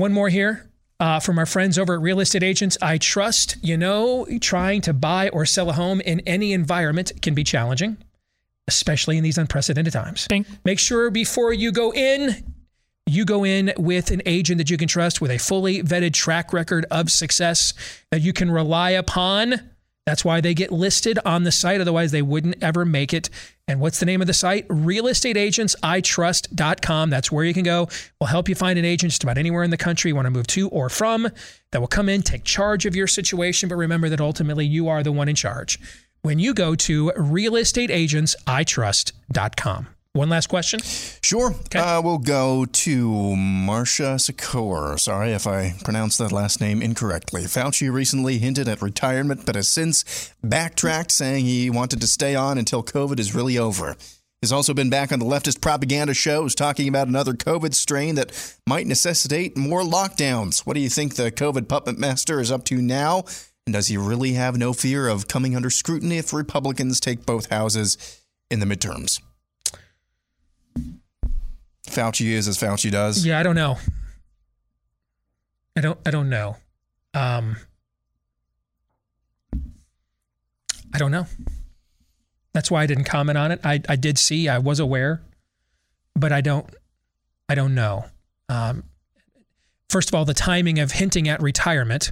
One more here uh, from our friends over at Real Estate Agents I Trust. You know, trying to buy or sell a home in any environment can be challenging, especially in these unprecedented times. Make sure before you go in, you go in with an agent that you can trust with a fully vetted track record of success that you can rely upon. That's why they get listed on the site. Otherwise, they wouldn't ever make it. And what's the name of the site? Realestateagentsitrust.com. That's where you can go. We'll help you find an agent just about anywhere in the country you want to move to or from that will come in, take charge of your situation. But remember that ultimately you are the one in charge when you go to realestateagentsitrust.com. One last question. Sure. Uh, we'll go to Marcia Secor. Sorry if I pronounced that last name incorrectly. Fauci recently hinted at retirement, but has since backtracked, saying he wanted to stay on until COVID is really over. He's also been back on the leftist propaganda shows talking about another COVID strain that might necessitate more lockdowns. What do you think the COVID puppet master is up to now? And does he really have no fear of coming under scrutiny if Republicans take both houses in the midterms? Fauci is as Fauci does. Yeah, I don't know. I don't. I don't know. Um, I don't know. That's why I didn't comment on it. I I did see. I was aware, but I don't. I don't know. Um, first of all, the timing of hinting at retirement,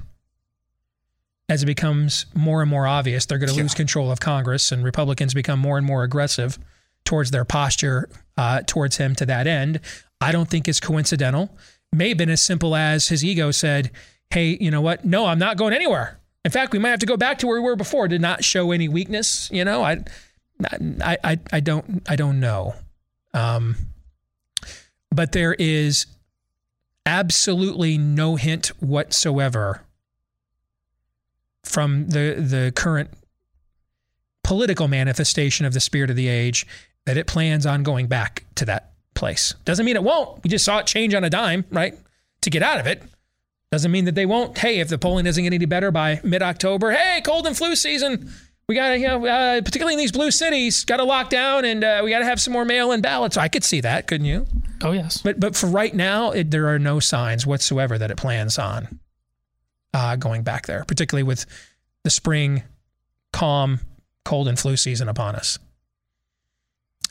as it becomes more and more obvious, they're going to Yeah. lose control of Congress, and Republicans become more and more aggressive towards their posture uh, towards him to that end. I don't think it's coincidental. May have been as simple as his ego said, "Hey, you know what? No, I'm not going anywhere. In fact, we might have to go back to where we were before. Did not show any weakness. You know, I, I, I, I don't, I don't know. Um, but there is absolutely no hint whatsoever from the the current political manifestation of the spirit of the age that it plans on going back to that place. Doesn't mean it won't. We just saw it change on a dime, right? To get out of it. Doesn't mean that they won't. Hey, if the polling doesn't get any better by mid October, hey, cold and flu season. We got to, you know, uh, particularly in these blue cities, got to lock down and uh, we got to have some more mail in ballots. I could see that, couldn't you? Oh, yes. But but for right now, it, there are no signs whatsoever that it plans on uh, going back there, particularly with the spring, calm, cold and flu season upon us.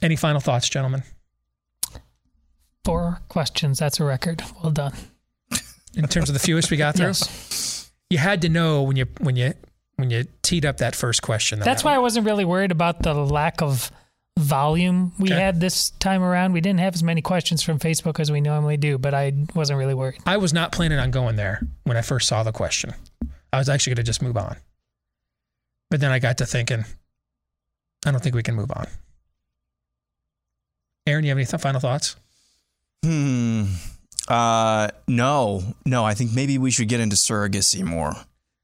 Any final thoughts, gentlemen? Four questions. That's a record. Well done. In terms of the fewest we got through, Yes. you had to know when you when you when you teed up that first question. That's that why I wasn't really worried about the lack of volume we Okay. had this time around. We didn't have as many questions from Facebook as we normally do, but I wasn't really worried. I was not planning on going there when I first saw the question. I was actually going to just move on. But then I got to thinking, I don't think we can move on. Aaron, you have any th- final thoughts? Hmm. Uh, no, no. I think maybe we should get into surrogacy more.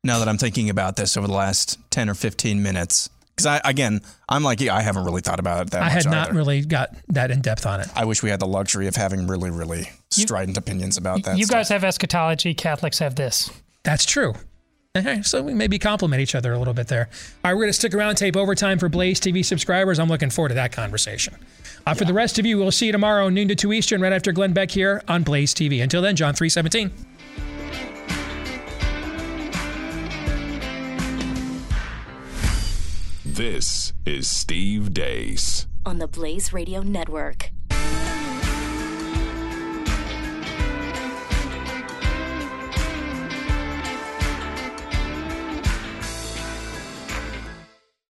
Now that I'm thinking about this over the last ten or fifteen minutes, because I again, I'm like you. I haven't really thought about it that I much. had not either. really got that in depth on it. I wish we had the luxury of having really, really strident opinions about that. you stuff. guys have eschatology, Catholics have this. That's true. Okay, so we maybe compliment each other a little bit there. All right, we're going to stick around and tape overtime for Blaze TV subscribers. I'm looking forward to that conversation. Uh, For the rest of you, we'll see you tomorrow, noon to 2 Eastern, right after Glenn Beck here on Blaze TV. Until then, John 317. This is Steve Deace. on the Blaze Radio Network.